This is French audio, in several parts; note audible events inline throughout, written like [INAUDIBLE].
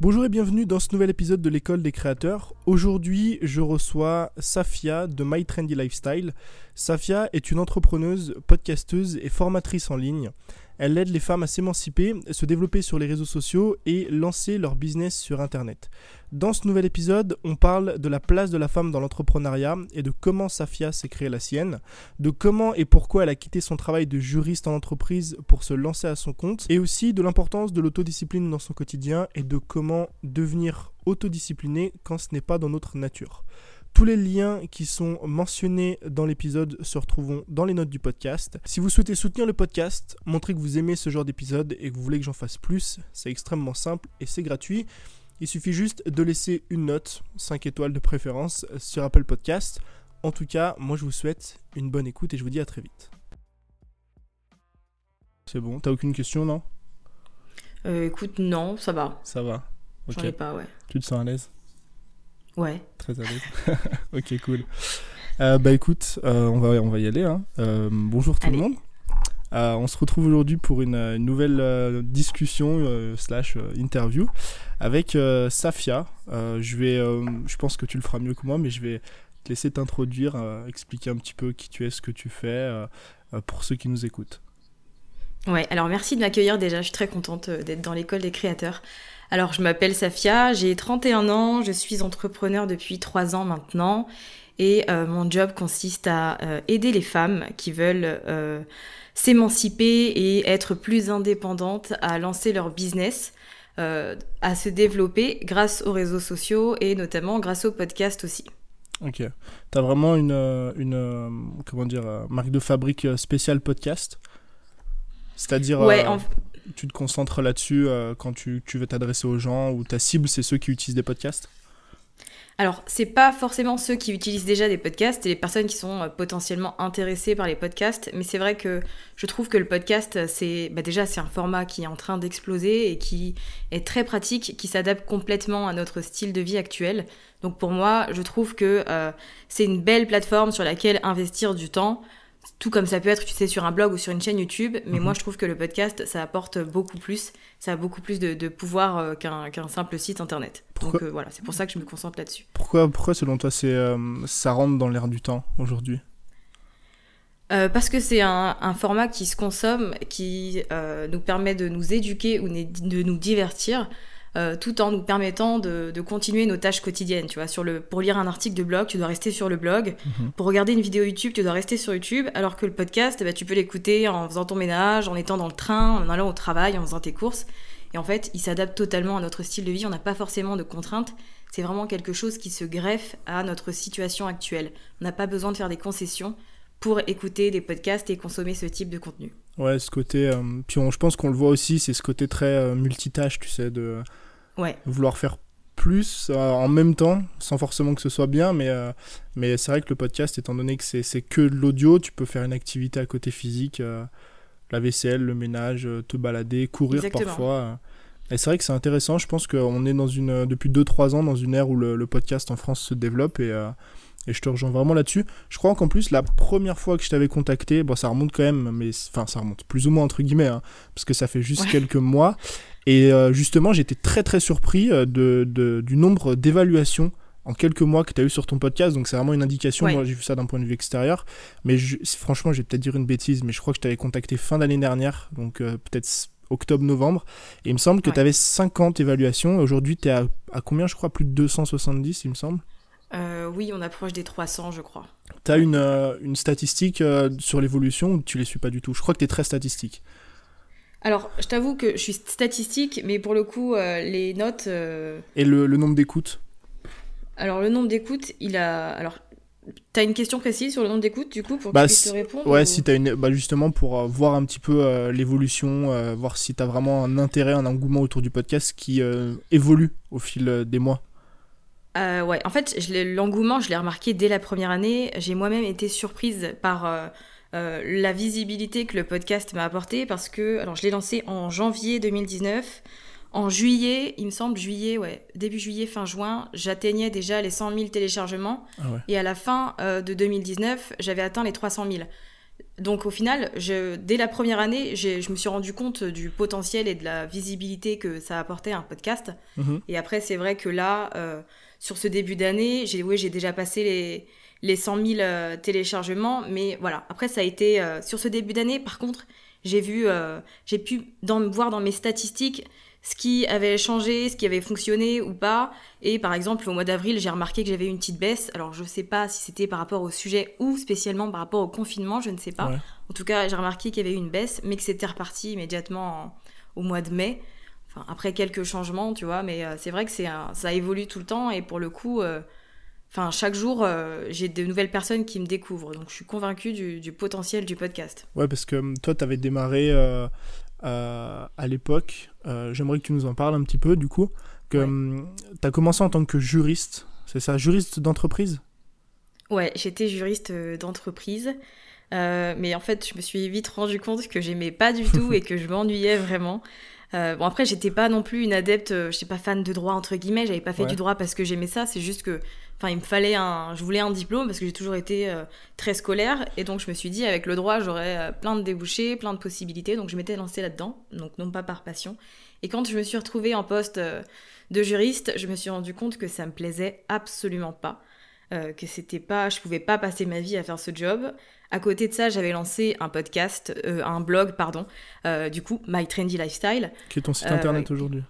Bonjour et bienvenue dans ce nouvel épisode de l'école des créateurs. Aujourd'hui, je reçois Safia de My Trendy Lifestyle. Safia est une entrepreneuse, podcasteuse et formatrice en ligne. Elle aide les femmes à s'émanciper, se développer sur les réseaux sociaux et lancer leur business sur Internet. Dans ce nouvel épisode, on parle de la place de la femme dans l'entrepreneuriat et de comment Safia s'est créée la sienne, de comment et pourquoi elle a quitté son travail de juriste en entreprise pour se lancer à son compte, et aussi de l'importance de l'autodiscipline dans son quotidien et de comment devenir autodiscipliné quand ce n'est pas dans notre nature. Tous les liens qui sont mentionnés dans l'épisode se retrouvent dans les notes du podcast. Si vous souhaitez soutenir le podcast, montrer que vous aimez ce genre d'épisode et que vous voulez que j'en fasse plus, c'est extrêmement simple et c'est gratuit. Il suffit juste de laisser une note, 5 étoiles de préférence, sur Apple Podcast. En tout cas, moi je vous souhaite une bonne écoute et je vous dis à très vite. C'est bon, t'as aucune question, non? Euh, écoute, non, ça va. Ça va. J'en ai pas, ouais. Tu te sens à l'aise? Ouais. Très à l'aise. [LAUGHS] ok, cool. Euh, bah écoute, euh, on, va, on va y aller. Hein. Euh, bonjour tout Allez. le monde. On se retrouve aujourd'hui pour une, une nouvelle discussion slash interview avec Safia. Je vais, je pense que tu le feras mieux que moi, mais je vais te laisser t'introduire, expliquer un petit peu qui tu es, ce que tu fais, pour ceux qui nous écoutent. Ouais, alors merci de m'accueillir déjà, je suis très contente euh, d'être dans l'école des créateurs. Alors je m'appelle Safia, j'ai 31 ans, je suis entrepreneur depuis 3 ans maintenant et euh, mon job consiste à euh, aider les femmes qui veulent s'émanciper et être plus indépendantes à lancer leur business, à se développer grâce aux réseaux sociaux et notamment grâce au podcast aussi. Ok. T'as vraiment une, une comment dire, marque de fabrique spéciale podcast? C'est-à-dire, Ouais, euh, en- tu te concentres là-dessus euh, quand tu, tu veux t'adresser aux gens ou ta cible, c'est ceux qui utilisent des podcasts? Alors, c'est pas forcément ceux qui utilisent déjà des podcasts et les personnes qui sont euh, potentiellement intéressées par les podcasts, mais c'est vrai que je trouve que le podcast, c'est bah déjà c'est un format qui est en train d'exploser et qui est très pratique, qui s'adapte complètement à notre style de vie actuel. Donc pour moi, je trouve que euh, c'est une belle plateforme sur laquelle investir du temps. Tout comme ça peut être, tu sais, sur un blog ou sur une chaîne YouTube, mais Mhm. moi je trouve que le podcast, ça apporte beaucoup plus, ça a beaucoup plus de, de pouvoir euh, qu'un simple site internet. Pourquoi- Donc euh, voilà, c'est pour ça que je me concentre là-dessus. pourquoi, pourquoi, selon toi, c'est, euh, ça rentre dans l'air du temps aujourd'hui? Euh, parce que c'est un, un format qui se consomme, qui euh, nous permet de nous éduquer ou de nous divertir, euh, tout en nous permettant de, de continuer nos tâches quotidiennes. Tu vois, sur le, pour lire un article de blog, tu dois rester sur le blog. Mhm. Pour regarder une vidéo YouTube, tu dois rester sur YouTube. Alors que le podcast, eh ben, tu peux l'écouter en faisant ton ménage, en étant dans le train, en allant au travail, en faisant tes courses. Et en fait, il s'adapte totalement à notre style de vie. On n'a pas forcément de contraintes. C'est vraiment quelque chose qui se greffe à notre situation actuelle. On n'a pas besoin de faire des concessions pour écouter des podcasts et consommer ce type de contenu. Ouais, ce côté. euh, puis on- je pense qu'on le voit aussi, c'est ce côté très euh, multitâche, tu sais, de Ouais, vouloir faire plus euh, en même temps, sans forcément que ce soit bien, mais, euh, mais c'est vrai que le podcast, étant donné que c'est c'est que de l'audio, tu peux faire une activité à côté physique, euh, la vaisselle, le ménage, te balader, courir Exactement. parfois. Et c'est vrai que c'est intéressant, je pense qu'on est dans une, depuis 2-3 ans dans une ère où le, le podcast en France se développe et, euh, et je te rejoins vraiment là-dessus. Je crois qu'en plus, la première fois que je t'avais contacté, bon, ça remonte quand même, mais enfin, ça remonte plus ou moins entre guillemets, hein, parce que ça fait juste Ouais. quelques mois. Et euh, justement, j'étais très très surpris euh, de, de- du nombre d'évaluations en quelques mois que tu as eu sur ton podcast. Donc c'est vraiment une indication. Ouais. Moi, j'ai vu ça d'un point de vue extérieur. Mais je- franchement, je vais peut-être dire une bêtise, mais je crois que je t'avais contacté fin d'année dernière, donc euh, peut-être octobre-novembre. Et il me semble que Ouais. tu avais 50 évaluations. Aujourd'hui, tu es à, à combien, je crois? Plus de 270, il me semble. Euh, oui, on approche des 300, je crois. Tu as une, euh, une statistique sur l'évolution ou tu les suis pas du tout? Je crois que tu es très statistique. Alors, je t'avoue que je suis statistique, mais pour le coup, euh, les notes. euh, Et le, le nombre d'écoutes Alors, le nombre d'écoutes, il a. Alors, t'as une question précise sur le nombre d'écoutes, du coup, pour que Bah, si- te répondre Ouais, ou- si t'as une, bah justement pour euh, voir un petit peu euh, l'évolution, euh, voir si t'as vraiment un intérêt, un engouement autour du podcast qui évolue au fil des mois. Ouais, en fait, l'engouement, je l'ai remarqué dès la première année. J'ai moi-même été surprise par euh, la visibilité que le podcast m'a apporté parce que, alors, je l'ai lancé en janvier 2019. En juillet, il me semble, juillet, ouais, début juillet, fin juin, j'atteignais déjà les 100 000 téléchargements. Ah ouais. Et à la fin euh, de 2019, j'avais atteint les 300 000. donc au final, je, dès la première année, je me suis rendu compte du potentiel et de la visibilité que ça apportait un podcast. Mhm. Et après, c'est vrai que là, euh, sur ce début d'année, j'ai déjà passé les, les 100 000 euh, téléchargements. Mais voilà, après, ça a été... Euh, sur ce début d'année, par contre, j'ai vu, j'ai pu dans, voir dans mes statistiques ce qui avait changé, ce qui avait fonctionné ou pas. Et par exemple, au mois d'avril, j'ai remarqué que j'avais une petite baisse. Alors, je ne sais pas si c'était par rapport au sujet ou spécialement par rapport au confinement, je ne sais pas. En tout cas, j'ai remarqué qu'il y avait eu une baisse, mais que c'était reparti immédiatement au mois de mai. Enfin, après quelques changements, tu vois. Mais euh, c'est vrai que c'est ça évolue tout le temps. Et pour le coup, euh, enfin, chaque jour, euh, j'ai de nouvelles personnes qui me découvrent. Donc, je suis convaincue du, du potentiel du podcast. Ouais, parce que hum, toi, tu avais démarré euh, à l'époque. Euh, j'aimerais que tu nous en parles un petit peu, du coup. Que hum, tu as commencé en tant que juriste, c'est ça, juriste d'entreprise? Ouais, j'étais juriste euh, d'entreprise. mais en fait, je me suis vite rendu compte que j'aimais pas du tout et que je m'ennuyais vraiment. Euh, bon après j'étais pas non plus une adepte, je suis pas fan de droit entre guillemets, j'avais pas fait du droit parce que j'aimais ça, c'est juste que Enfin, il me fallait un. Je voulais un diplôme parce que j'ai toujours été euh, très scolaire. Et donc, je me suis dit, avec le droit, j'aurais euh, plein de débouchés, plein de possibilités. Donc, je m'étais lancée là-dedans. Donc, non pas par passion. Et quand je me suis retrouvée en poste euh, de juriste, je me suis rendu compte que ça me plaisait absolument pas. que c'était pas. Je pouvais pas passer ma vie à faire ce job. À côté de ça, j'avais lancé un podcast, un blog, pardon, du coup, My Trendy Lifestyle. Qui est ton site internet aujourd'hui?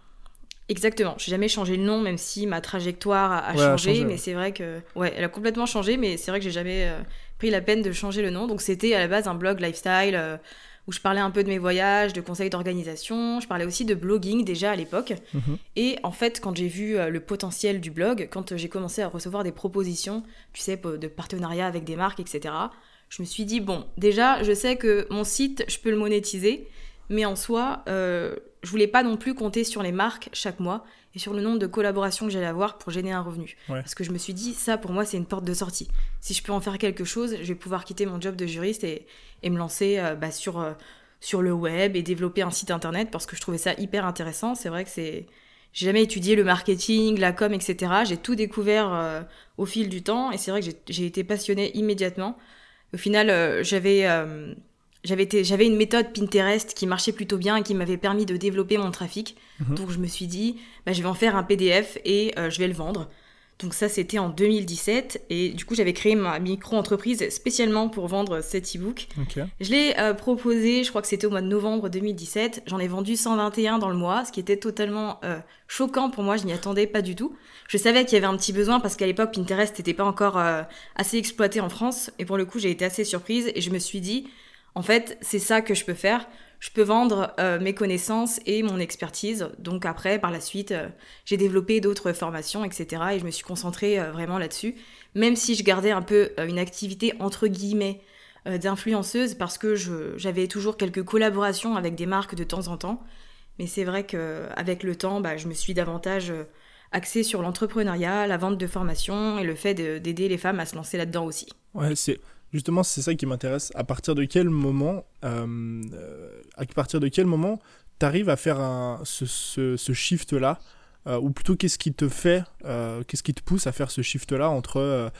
Exactement. Je n'ai jamais changé le nom, même si ma trajectoire a, changé. mais c'est vrai que. Ouais, elle a complètement changé, mais c'est vrai que j'ai jamais euh, pris la peine de changer le nom. Donc c'était à la base un blog lifestyle euh, où je parlais un peu de mes voyages, de conseils d'organisation. Je parlais aussi de blogging déjà à l'époque. Mhm. Et en fait, quand j'ai vu euh, le potentiel du blog, quand j'ai commencé à recevoir des propositions, tu sais, de partenariat avec des marques, etc., je me suis dit, bon, déjà, je sais que mon site, je peux le monétiser. Mais en soi, euh, je voulais pas non plus compter sur les marques chaque mois et sur le nombre de collaborations que j'allais avoir pour gêner un revenu. Parce que je me suis dit, ça pour moi, c'est une porte de sortie. Si je peux en faire quelque chose, je vais pouvoir quitter mon job de juriste et, me lancer euh, bah, sur, euh, sur le web et développer un site internet parce que je trouvais ça hyper intéressant. C'est vrai que c'est. J'ai jamais étudié le marketing, la com, etc. J'ai tout découvert euh, au fil du temps et c'est vrai que j'ai été passionnée immédiatement. Au final, j'avais j'avais une méthode Pinterest qui marchait plutôt bien et qui m'avait permis de développer mon trafic. Mhm. Donc je me suis dit, bah, je vais en faire un PDF et euh, je vais le vendre. Donc ça, c'était en 2017. Et du coup, j'avais créé ma micro-entreprise spécialement pour vendre cet e-book. Je l'ai euh, proposé, je crois que c'était au mois de novembre 2017. J'en ai vendu 121 dans le mois, ce qui était totalement euh, choquant pour moi. Je n'y attendais pas du tout. Je savais qu'il y avait un petit besoin parce qu'à l'époque, Pinterest n'était pas encore assez exploité en France. Et pour le coup, j'ai été assez surprise et je me suis dit, en fait, c'est ça que je peux faire. Je peux vendre euh, mes connaissances et mon expertise. Donc après, par la suite, euh, j'ai développé d'autres formations, etc. Et je me suis concentrée euh, vraiment là-dessus. Même si je gardais un peu une activité entre guillemets d'influenceuse parce que j'avais toujours quelques collaborations avec des marques de temps en temps. Mais c'est vrai qu'avec le temps, bah, je me suis davantage axée sur l'entrepreneuriat, la vente de formations et le fait d'aider les femmes à se lancer là-dedans aussi. Ouais, c'est Justement, c'est ça qui m'intéresse. À partir de quel moment, euh, à partir de quel moment, t'arrives à faire un, ce, ce, shift-là, euh, ou plutôt qu'est-ce qui te fait, euh, qu'est-ce qui te pousse à faire ce shift-là entre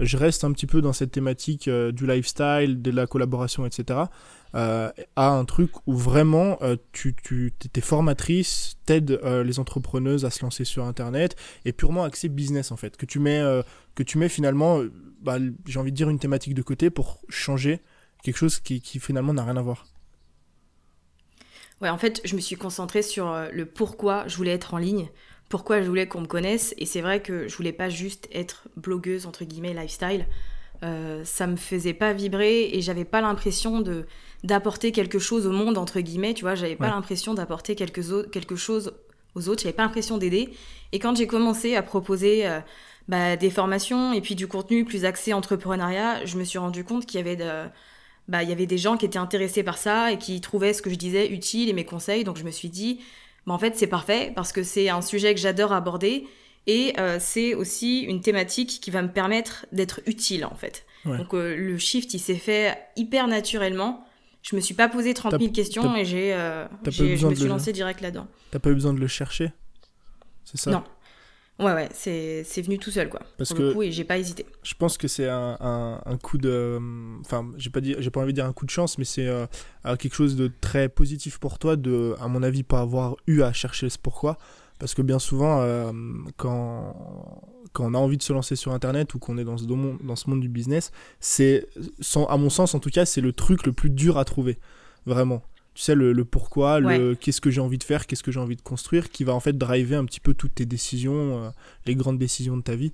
je reste un petit peu dans cette thématique du lifestyle, de la collaboration, etc., à un truc où vraiment tu, tu es formatrice, t'aides les entrepreneuses à se lancer sur Internet, et purement axé business en fait, que tu mets, que tu mets finalement bah, j'ai envie de dire, une thématique de côté pour changer quelque chose qui, qui finalement n'a rien à voir. Ouais, en fait, je me suis concentrée sur euh, le pourquoi je voulais être en ligne, pourquoi je voulais qu'on me connaisse. Et c'est vrai que je voulais pas juste être blogueuse, entre guillemets, lifestyle. Euh, ça me faisait pas vibrer et j'avais pas l'impression de d'apporter quelque chose au monde entre guillemets tu vois j'avais pas l'impression d'apporter quelque, quelque chose aux autres j'avais pas l'impression d'aider et quand j'ai commencé à proposer euh, bah, des formations et puis du contenu plus axé entrepreneuriat, je me suis rendu compte qu'il y avait de, bah, il y avait des gens qui étaient intéressés par ça et qui trouvaient ce que je disais utile et mes conseils. Donc je me suis dit, bah, en fait c'est parfait parce que c'est un sujet que j'adore aborder et euh, c'est aussi une thématique qui va me permettre d'être utile en fait. Donc euh, le shift il s'est fait hyper naturellement. Je me suis pas posé 30 000 questions et j'ai, euh, je me suis lancé direct là-dedans. T'as pas eu besoin de le chercher? C'est ça? Non. Ouais, ouais, c'est venu tout seul, quoi. Parce que. Oui, j'ai pas hésité. Je pense que c'est un, un, coup de. Enfin, j'ai pas, pas envie de dire un coup de chance, mais c'est euh, quelque chose de très positif pour toi de, à mon avis, pas avoir eu à chercher ce pourquoi. Parce que bien souvent, euh, quand, quand on a envie de se lancer sur Internet ou qu'on est dans ce, monde, dans ce monde du business, c'est, à mon sens en tout cas, c'est le truc le plus dur à trouver. Vraiment tu sais, le, pourquoi, le qu'est-ce que j'ai envie de faire, qu'est-ce que j'ai envie de construire, qui va en fait driver un petit peu toutes tes décisions, euh, les grandes décisions de ta vie.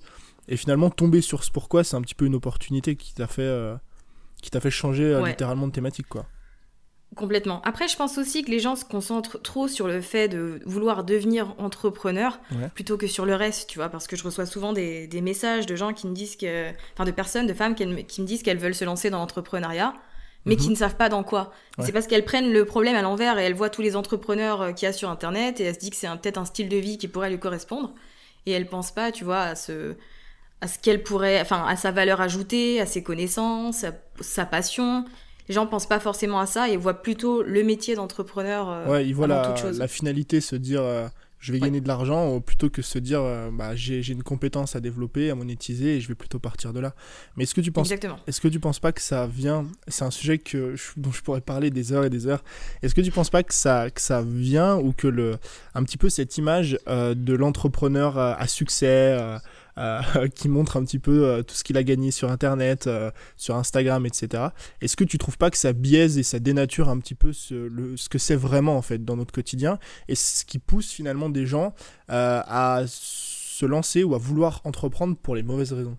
Et finalement, tomber sur ce pourquoi, c'est un petit peu une opportunité qui t'a fait, euh, qui t'a fait changer euh, littéralement de thématique, quoi. Complètement. Après, je pense aussi que les gens se concentrent trop sur le fait de vouloir devenir entrepreneur plutôt que sur le reste, tu vois, parce que je reçois souvent des, messages de gens qui me disent que, enfin, de personnes, de femmes qui, qui me disent qu'elles veulent se lancer dans l'entrepreneuriat mais qui mhm. ne savent pas dans quoi. C'est parce qu'elles prennent le problème à l'envers et elles voient tous les entrepreneurs euh, qu'il y a sur Internet et elles se disent que c'est peut-être un style de vie qui pourrait lui correspondre. Et elles pensent pas, tu vois, à ce, à ce qu'elle pourrait, enfin, à sa valeur ajoutée, à ses connaissances, à sa passion. Les gens pensent pas forcément à ça et voient plutôt le métier d'entrepreneur. Euh, ouais, ils voient la, la, finalité, se dire. Euh, je vais gagner de l'argent plutôt que se dire euh, bah, j'ai une compétence à développer, à monétiser et je vais plutôt partir de là. Mais est-ce que tu penses est-ce que tu penses pas que ça vient c'est un sujet que dont je pourrais parler des heures et des heures. Est-ce que tu penses pas que ça que ça vient ou que le un petit peu cette image euh, de l'entrepreneur euh, à succès euh, [LAUGHS] qui montre un petit peu euh, tout ce qu'il a gagné sur Internet, euh, sur Instagram, etc. Est-ce que tu trouves pas que ça biaise et ça dénature un petit peu ce, le, ce que c'est vraiment en fait dans notre quotidien et ce qui pousse finalement des gens à se lancer ou à vouloir entreprendre pour les mauvaises raisons?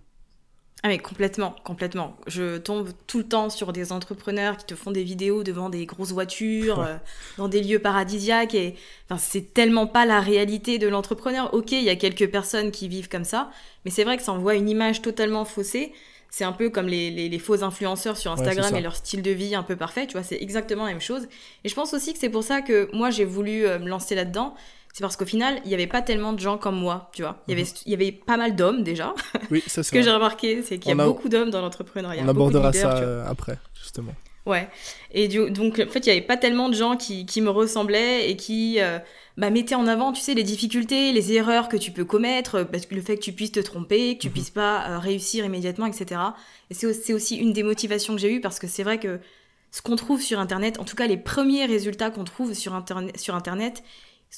Ah mais complètement, complètement. Je tombe tout le temps sur des entrepreneurs qui te font des vidéos devant des grosses voitures, euh, dans des lieux paradisiaques et enfin c'est tellement pas la réalité de l'entrepreneur. OK, il y a quelques personnes qui vivent comme ça, mais c'est vrai que ça envoie une image totalement faussée. C'est un peu comme les, les, faux influenceurs sur Instagram et leur style de vie un peu parfait, tu vois, c'est exactement la même chose. Et je pense aussi que c'est pour ça que moi j'ai voulu euh, me lancer là-dedans, c'est parce qu'au final, il n'y avait pas tellement de gens comme moi, tu vois. Il y avait, mhm. il y avait pas mal d'hommes déjà. [LAUGHS] Oui, ça Ce que j'ai remarqué, c'est qu'il y a, beaucoup d'hommes dans l'entrepreneuriat. On abordera ça euh, après, justement. Ouais. Et donc, en fait, il n'y avait pas tellement de gens qui, qui me ressemblaient et qui euh, bah, mettaient en avant, tu sais, les difficultés, les erreurs que tu peux commettre, parce que le fait que tu puisses te tromper, que tu ne mhm. puisses pas euh, réussir immédiatement, etc. Et c'est aussi une des motivations que j'ai eues parce que c'est vrai que ce qu'on trouve sur Internet, en tout cas les premiers résultats qu'on trouve sur Internet,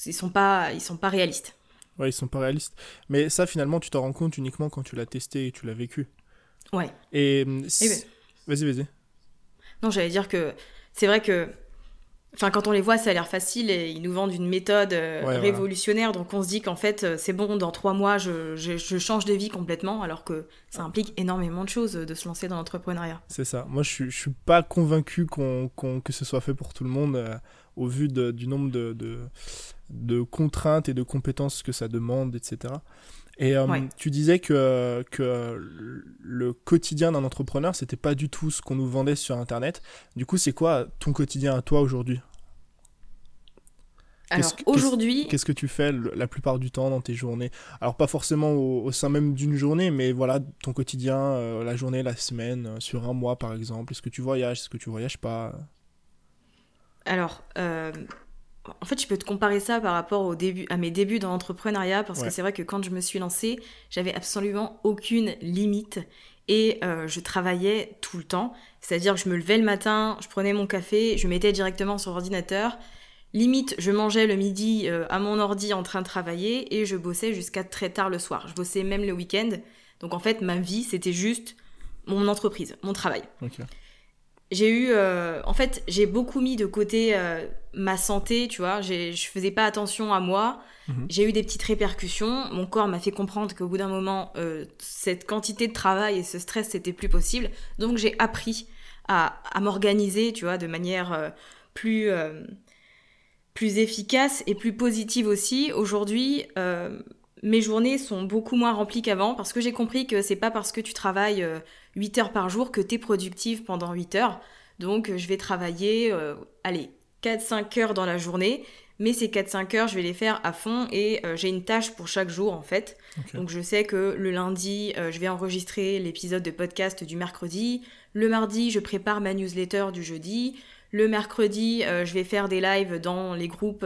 ils sont pas, ils sont pas réalistes. Ouais, ils sont pas réalistes. Mais ça, finalement, tu t'en rends compte uniquement quand tu l'as testé et tu l'as vécu. Ouais. Et, hum, ben vas-y, vas-y. Non, j'allais dire que c'est vrai que Enfin, quand on les voit, ça a l'air facile et ils nous vendent une méthode euh, révolutionnaire. Donc, on se dit qu'en fait, euh, c'est bon, dans trois mois, je, je, change de vie complètement, alors que ça implique énormément de choses de se lancer dans l'entrepreneuriat. C'est ça. Moi, je, je suis pas convaincu qu'on que ce soit fait pour tout le monde. Euh, au vu du nombre de, de, contraintes et de compétences que ça demande, etc. Et euh, tu disais que, que le quotidien d'un entrepreneur, c'était pas du tout ce qu'on nous vendait sur Internet. Du coup, c'est quoi ton quotidien à toi aujourd'hui? Alors aujourd'hui, qu'est-ce que tu fais la plupart du temps dans tes journées? Alors pas forcément au, sein même d'une journée, mais voilà ton quotidien, euh, la journée, la semaine, euh, sur un mois par exemple. Est-ce que tu voyages? Est-ce que tu voyages pas? Alors, euh, en fait, je peux te comparer ça par rapport au début, à mes débuts dans l'entrepreneuriat, parce que c'est vrai que quand je me suis lancée, j'avais absolument aucune limite et euh, je travaillais tout le temps. C'est-à-dire que je me levais le matin, je prenais mon café, je mettais directement sur l'ordinateur. Limite, je mangeais le midi euh, à mon ordi en train de travailler et je bossais jusqu'à très tard le soir. Je bossais même le week-end. Donc en fait, ma vie, c'était juste mon entreprise, mon travail j'ai eu euh, en fait j'ai beaucoup mis de côté euh, ma santé tu vois. Je faisais pas attention à moi. Mhm. j'ai eu des petites répercussions. Mon corps m'a fait comprendre qu'au bout d'un moment euh, cette quantité de travail et ce stress c'était plus possible. Donc j'ai appris à, à m'organiser tu vois de manière plus plus efficace et plus positive aussi. Aujourd'hui mes journées sont beaucoup moins remplies qu'avant parce que j'ai compris que c'est pas parce que tu travailles 8 heures par jour que tu es productive pendant 8 heures. Donc je vais travailler, euh, allez, 4-5 heures dans la journée, mais ces 4-5 heures, je vais les faire à fond et euh, j'ai une tâche pour chaque jour en fait. Donc je sais que le lundi, euh, je vais enregistrer l'épisode de podcast du mercredi. Le mardi, je prépare ma newsletter du jeudi. Le mercredi, je vais faire des lives dans les groupes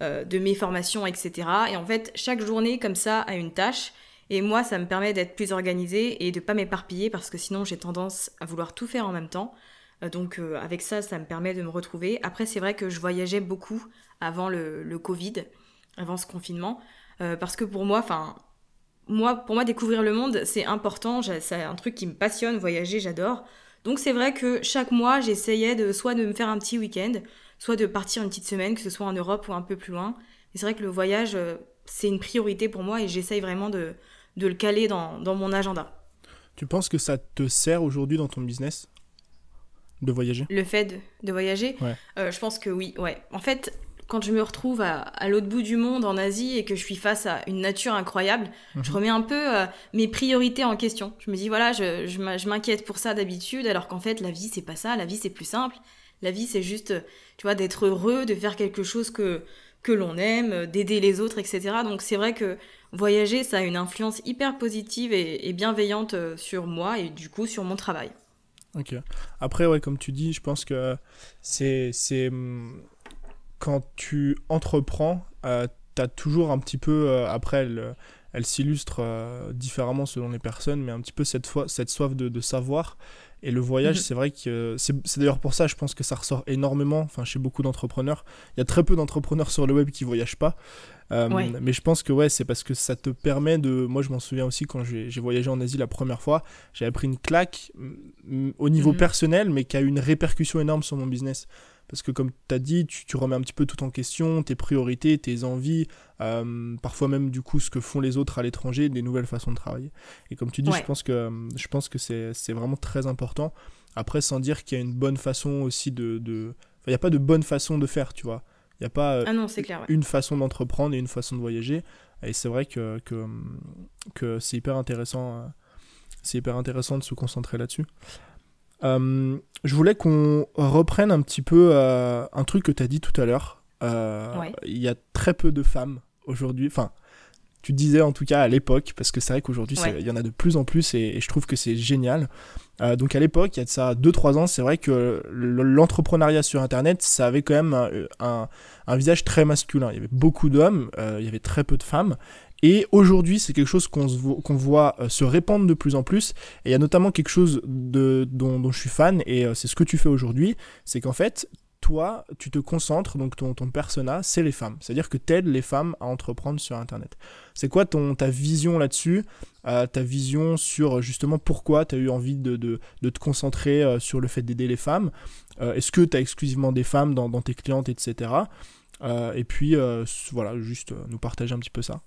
de mes formations, etc. Et en fait, chaque journée comme ça a une tâche. Et moi, ça me permet d'être plus organisée et de pas m'éparpiller parce que sinon j'ai tendance à vouloir tout faire en même temps. Donc avec ça, ça me permet de me retrouver. Après, c'est vrai que je voyageais beaucoup avant le, Covid, avant ce confinement, parce que pour moi, enfin, moi, pour moi, découvrir le monde, c'est important. C'est un truc qui me passionne. Voyager, j'adore. Donc c'est vrai que chaque mois, j'essayais de soit de me faire un petit week-end, soit de partir une petite semaine, que ce soit en Europe ou un peu plus loin. C'est vrai que le voyage, euh, c'est une priorité pour moi et j'essaye vraiment de, de, le caler dans, dans, mon agenda. Tu penses que ça te sert aujourd'hui dans ton business de voyager? Le fait de, de voyager? Ouais. euh, Je pense que oui, ouais. En fait, quand je me retrouve à, l'autre bout du monde, en Asie, et que je suis face à une nature incroyable, je mhm. remets un peu euh, mes priorités en question. Je me dis, voilà, je, je m'inquiète pour ça d'habitude, alors qu'en fait, la vie, c'est pas ça. La vie, c'est plus simple. La vie, c'est juste, tu vois, d'être heureux, de faire quelque chose que, que l'on aime, d'aider les autres, etc. Donc, c'est vrai que voyager, ça a une influence hyper positive et, bienveillante euh, sur moi et du coup sur mon travail. Ok. Après, ouais, comme tu dis, je pense que c'est hum, quand tu entreprends, euh, tu as toujours un petit peu, euh, après, elle, s'illustre euh, différemment selon les personnes, mais un petit peu cette, fois, cette soif de savoir. Et le voyage, mhm. c'est vrai que c'est d'ailleurs pour ça, je pense que ça ressort énormément enfin, chez beaucoup d'entrepreneurs. Il y a très peu d'entrepreneurs sur le web qui voyagent pas. Mais je pense que ouais, c'est parce que ça te permet de. Moi, je m'en souviens aussi quand j'ai voyagé en Asie la première fois, j'avais pris une claque au niveau mhm. personnel, mais qui a eu une répercussion énorme sur mon business. Parce que comme tu as dit, tu, remets un petit peu tout en question, tes priorités, tes envies, euh, parfois même du coup ce que font les autres à l'étranger, des nouvelles façons de travailler. Et comme tu dis, je pense que, je pense que c'est, vraiment très important. Après, sans dire qu'il y a une bonne façon aussi de... de... il n'y a pas de bonne façon de faire, tu vois. Il n'y a pas ah non, clair, une façon d'entreprendre et une façon de voyager. Et c'est vrai que, que, que c'est hyper intéressant. Euh, c'est hyper intéressant de se concentrer là-dessus. Euh, je voulais qu'on reprenne un petit peu euh, un truc que tu as dit tout à l'heure. Euh, il y a très peu de femmes aujourd'hui. Enfin, tu disais en tout cas à l'époque, parce que c'est vrai qu'aujourd'hui, il y en a de plus en plus et, je trouve que c'est génial. donc à l'époque, il y a de ça 2-3 ans, c'est vrai que l'entrepreneuriat sur Internet, ça avait quand même un, un visage très masculin. Il y avait beaucoup d'hommes, il y avait très peu de femmes. Et aujourd'hui, c'est quelque chose qu'on voit euh, se répandre de plus en plus. Et il y a notamment quelque chose de, dont, je suis fan, et euh, c'est ce que tu fais aujourd'hui, c'est qu'en fait, toi, tu te concentres, donc ton, ton persona, c'est les femmes. C'est-à-dire que tu aides les femmes à entreprendre sur Internet. C'est quoi ton, ta vision là-dessus? Euh, Ta vision sur justement pourquoi tu as eu envie de, de, de te concentrer sur le fait d'aider les femmes? Est-ce que tu as exclusivement des femmes dans, dans tes clientes, etc. et puis, voilà, juste nous partager un petit peu ça.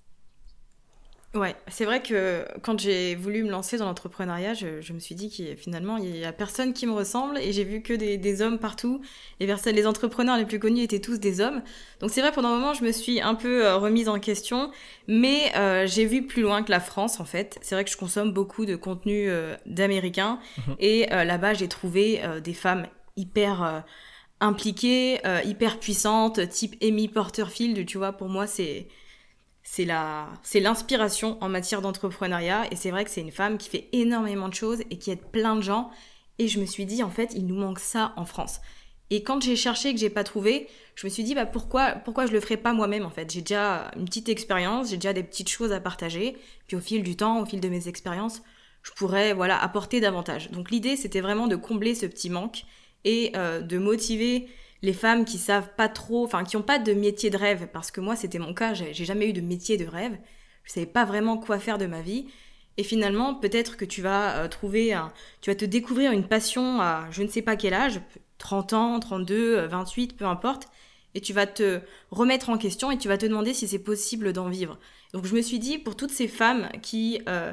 Ouais, c'est vrai que quand j'ai voulu me lancer dans l'entrepreneuriat, je, me suis dit qu'il finalement il y a personne qui me ressemble et j'ai vu que des, hommes partout. Les personnes, les entrepreneurs les plus connus étaient tous des hommes. Donc c'est vrai pendant un moment je me suis un peu euh, remise en question, mais euh, j'ai vu plus loin que la France en fait. C'est vrai que je consomme beaucoup de contenu euh, d'américains mhm. et là-bas j'ai trouvé des femmes hyper impliquées, hyper puissantes, type Amy Porterfield. Tu vois, pour moi c'est c'est la, c'est l'inspiration en matière d'entrepreneuriat. Et c'est vrai que c'est une femme qui fait énormément de choses et qui aide plein de gens. Et je me suis dit, en fait, il nous manque ça en France. Et quand j'ai cherché et que j'ai pas trouvé, je me suis dit, bah pourquoi, pourquoi je le ferais pas moi-même en fait? J'ai déjà une petite expérience, j'ai déjà des petites choses à partager. Puis au fil du temps, au fil de mes expériences, je pourrais voilà apporter davantage. Donc l'idée, c'était vraiment de combler ce petit manque et euh, de motiver les femmes qui savent pas trop, enfin qui ont pas de métier de rêve, parce que moi c'était mon cas, j'ai jamais eu de métier de rêve, je savais pas vraiment quoi faire de ma vie. Et finalement, peut-être que tu vas euh, trouver, tu vas te découvrir une passion à je ne sais pas quel âge, 30 ans, 32, 28, peu importe, et tu vas te remettre en question et tu vas te demander si c'est possible d'en vivre. Donc je me suis dit, pour toutes ces femmes qui euh,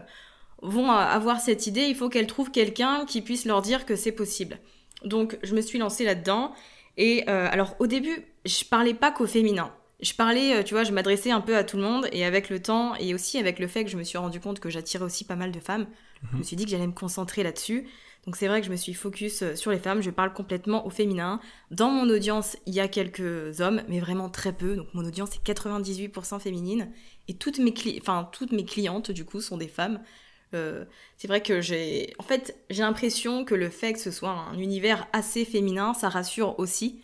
vont avoir cette idée, il faut qu'elles trouvent quelqu'un qui puisse leur dire que c'est possible. Donc je me suis lancée là-dedans et euh, alors au début, je parlais pas qu'au féminin. Je parlais, euh, tu vois, je m'adressais un peu à tout le monde et avec le temps et aussi avec le fait que je me suis rendu compte que j'attirais aussi pas mal de femmes, je me mhm. suis dit que j'allais me concentrer là-dessus. Donc c'est vrai que je me suis focus euh, sur les femmes, je parle complètement au féminin. Dans mon audience, il y a quelques hommes, mais vraiment très peu. Donc mon audience est 98% féminine et toutes mes, enfin, toutes mes clientes du coup sont des femmes. Euh, c'est vrai que j'ai, en fait, j'ai l'impression que le fait que ce soit un univers assez féminin, ça rassure aussi.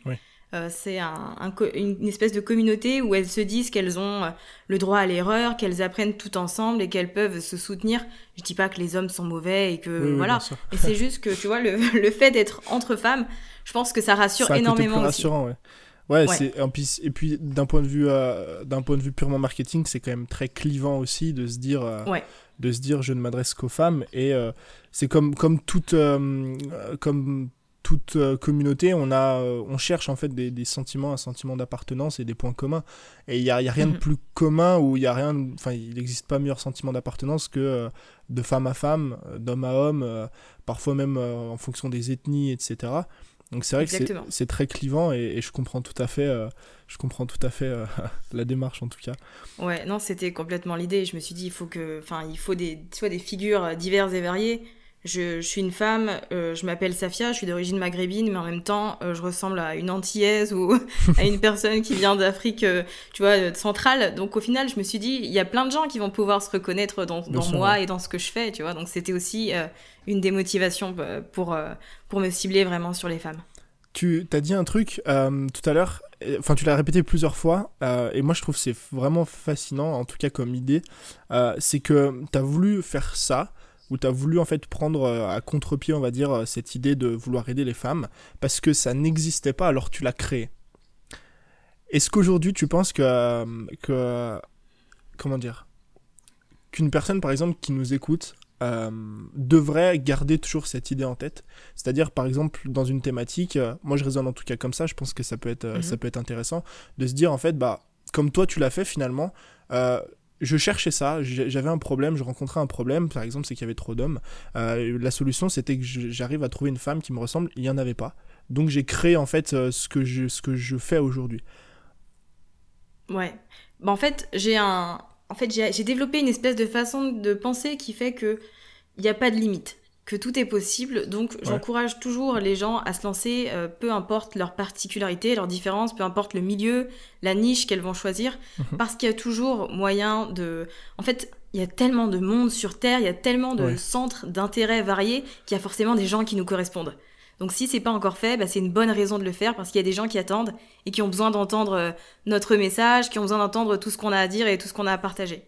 c'est un, une espèce de communauté où elles se disent qu'elles ont le droit à l'erreur, qu'elles apprennent tout ensemble et qu'elles peuvent se soutenir. Je dis pas que les hommes sont mauvais et que voilà. et c'est juste que tu vois le, [LAUGHS] le fait d'être entre femmes, je pense que ça rassure énormément. Plus rassurant, ouais. Ouais, c'est et puis d'un point de vue d'un point de vue purement marketing, c'est quand même très clivant aussi de se dire ouais de se dire je ne m'adresse qu'aux femmes et euh, c'est comme comme toute euh, comme toute euh, communauté, on, a, on cherche en fait des, des sentiments, un sentiment d'appartenance et des points communs. Et il n'y a, y a, rien de mhm. plus commun ou il y a rien, enfin il n'existe pas meilleur sentiment d'appartenance que de femme à femme, d'homme à homme, parfois même en fonction des ethnies, etc. Donc c'est vrai que c'est très clivant et, je comprends tout à fait, euh, je comprends tout à fait euh, [LAUGHS] la démarche en tout cas. Ouais, non, c'était complètement l'idée. Je me suis dit, il faut que, enfin, il faut des, soit des figures diverses et variées. Je, je suis une femme, euh, je m'appelle Safia, je suis d'origine maghrébine, mais en même temps, je ressemble à une antillaise ou [LAUGHS] à une personne qui vient d'Afrique, tu vois, centrale. Donc au final, je me suis dit, il y a plein de gens qui vont pouvoir se reconnaître dans, dans moi et dans ce que je fais, tu vois. Donc c'était aussi une des motivations euh, pour, euh, pour me cibler vraiment sur les femmes. Tu as dit un truc euh, tout à l'heure, enfin tu l'as répété plusieurs fois, et moi je trouve c'est vraiment fascinant, en tout cas comme idée, c'est que tu as voulu faire ça, ou tu as voulu en fait prendre à contre-pied, on va dire, cette idée de vouloir aider les femmes, parce que ça n'existait pas, alors tu l'as créé. Est-ce qu'aujourd'hui tu penses que, que comment dire, qu'une personne par exemple qui nous écoute, euh, devrait garder toujours cette idée en tête? C'est-à-dire, par exemple, dans une thématique, euh, moi je raisonne en tout cas comme ça, je pense que ça peut être, euh, ça peut être intéressant, de se dire en fait, bah, comme toi tu l'as fait finalement, je cherchais ça, j'avais un problème, je rencontrais un problème, par exemple, c'est qu'il y avait trop d'hommes. la solution, c'était que j'arrive à trouver une femme qui me ressemble, il n'y en avait pas. Donc j'ai créé en fait ce, que je, ce que je fais aujourd'hui. Ouais. Bah, en fait, j'ai développé une espèce de façon de penser qui fait que il n'y a pas de limite, que tout est possible. Donc, j'encourage toujours les gens à se lancer, euh, peu importe leur particularité, leur différence, peu importe le milieu, la niche qu'elles vont choisir, mhm. parce qu'il y a toujours moyen de. En fait, il y a tellement de monde sur Terre, il y a tellement de centres d'intérêt variés qu'il y a forcément des gens qui nous correspondent. Donc si c'est pas encore fait, bah, c'est une bonne raison de le faire parce qu'il y a des gens qui attendent et qui ont besoin d'entendre euh, notre message, qui ont besoin d'entendre tout ce qu'on a à dire et tout ce qu'on a à partager.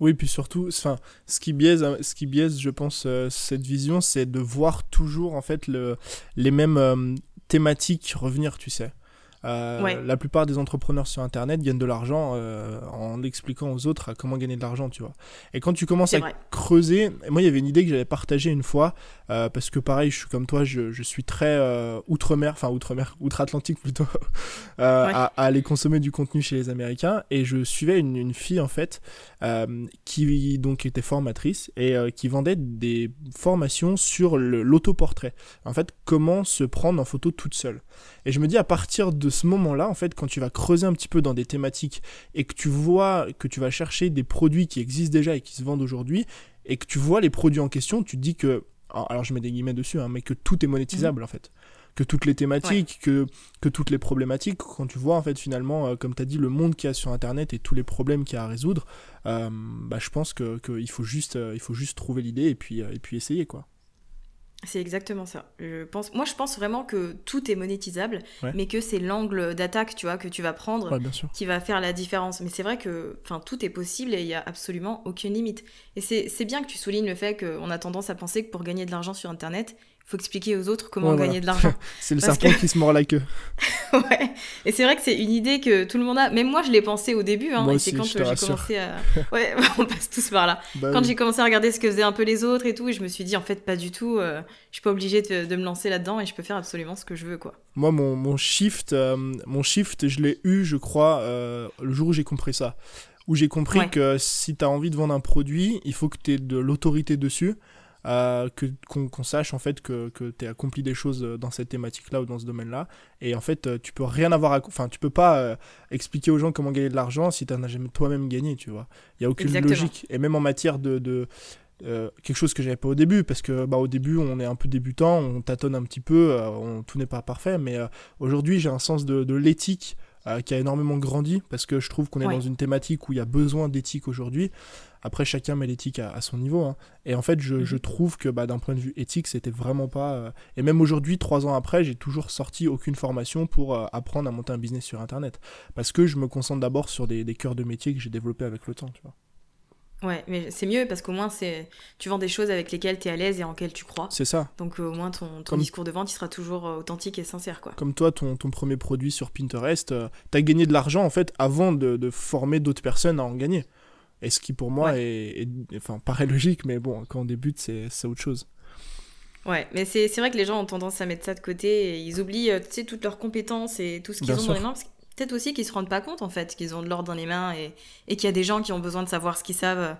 Oui, puis surtout, enfin, ce qui biaise, ce qui biaise, je pense, euh, cette vision, c'est de voir toujours en fait le, les mêmes euh, thématiques revenir, tu sais. Euh, la plupart des entrepreneurs sur Internet gagnent de l'argent en expliquant aux autres comment gagner de l'argent, tu vois. Et quand tu commences à creuser, moi il y avait une idée que j'avais partagée une fois, parce que pareil, je suis comme toi, je, je suis très outre-mer, enfin outre-mer, outre-Atlantique plutôt, [LAUGHS] à, aller consommer du contenu chez les Américains, et je suivais une, une fille en fait qui donc était formatrice et qui vendait des formations sur l'autoportrait. En fait, comment se prendre en photo toute seule. Et je me dis à partir de ce moment-là, en fait, quand tu vas creuser un petit peu dans des thématiques et que tu vois que tu vas chercher des produits qui existent déjà et qui se vendent aujourd'hui, et que tu vois les produits en question, tu te dis que, alors je mets des guillemets dessus, hein, mais que tout est monétisable mmh. en fait. Que toutes les thématiques, que, que toutes les problématiques, quand tu vois en fait finalement, euh, comme tu as dit, le monde qu'il y a sur Internet et tous les problèmes qu'il y a à résoudre, euh, bah, je pense qu'il que faut, juste, euh, il faut juste trouver l'idée et puis, et puis essayer quoi. C'est exactement ça. Je pense, moi, je pense vraiment que tout est monétisable, mais que c'est l'angle d'attaque, tu vois, que tu vas prendre, qui va faire la différence. Mais c'est vrai que, enfin, tout est possible et il y a absolument aucune limite. Et c'est bien que tu soulignes le fait qu'on a tendance à penser que pour gagner de l'argent sur Internet, faut expliquer aux autres comment gagner de l'argent. [LAUGHS] c'est le serpent qui se mord la queue. [LAUGHS] ouais. Et c'est vrai que c'est une idée que tout le monde a. Même moi, je l'ai pensé au début. Hein, moi et c'est quand euh, j'ai commencé à. [LAUGHS] Ouais, on passe tous par là. Bah quand j'ai commencé à regarder ce que faisaient un peu les autres et tout, et je me suis dit, en fait, pas du tout. Euh, je suis pas obligée de, me lancer là-dedans et je peux faire absolument ce que je veux, quoi. Moi, mon, mon shift, euh, mon shift, je l'ai eu, je crois, le jour où j'ai compris ça. Où j'ai compris que si tu as envie de vendre un produit, il faut que tu aies de l'autorité dessus. Euh, que qu'on sache en fait que, que tu as accompli des choses euh, dans cette thématique-là ou dans ce domaine-là. Et en fait, euh, tu peux rien avoir Enfin, tu peux pas expliquer aux gens comment gagner de l'argent si tu n'as jamais toi-même gagné, tu vois. Il y a aucune logique. Et même en matière de... de quelque chose que j'avais pas au début parce que bah au début on est un peu débutant on tâtonne un petit peu on, tout n'est pas parfait mais aujourd'hui j'ai un sens de, de l'éthique qui a énormément grandi parce que je trouve qu'on est dans une thématique où il y a besoin d'éthique aujourd'hui. Après, chacun met l'éthique à, son niveau. Hein. Et en fait, je, mhm. trouve que bah, d'un point de vue éthique, c'était vraiment pas. Et même aujourd'hui, trois ans après, j'ai toujours sorti aucune formation pour apprendre à monter un business sur Internet. Parce que je me concentre d'abord sur des, des cœurs de métier que j'ai développés avec le temps, tu vois. Ouais, mais c'est mieux parce qu'au moins c'est tu vends des choses avec lesquelles tu es à l'aise et en lesquelles tu crois. C'est ça. Donc au moins ton, ton discours de vente il sera toujours euh, authentique et sincère quoi. Comme toi ton, ton premier produit sur Pinterest, euh, tu as gagné de l'argent en fait avant de, de former d'autres personnes à en gagner. Et ce qui pour moi est, enfin paraît logique mais bon quand on débute c'est autre chose. Ouais, mais c'est vrai que les gens ont tendance à mettre ça de côté et ils oublient euh, tu sais toutes leurs compétences et tout ce qu'ils ont dans les mains peut-être aussi qu'ils se rendent pas compte en fait qu'ils ont de l'or dans les mains et, et qu'il y a des gens qui ont besoin de savoir ce qu'ils savent.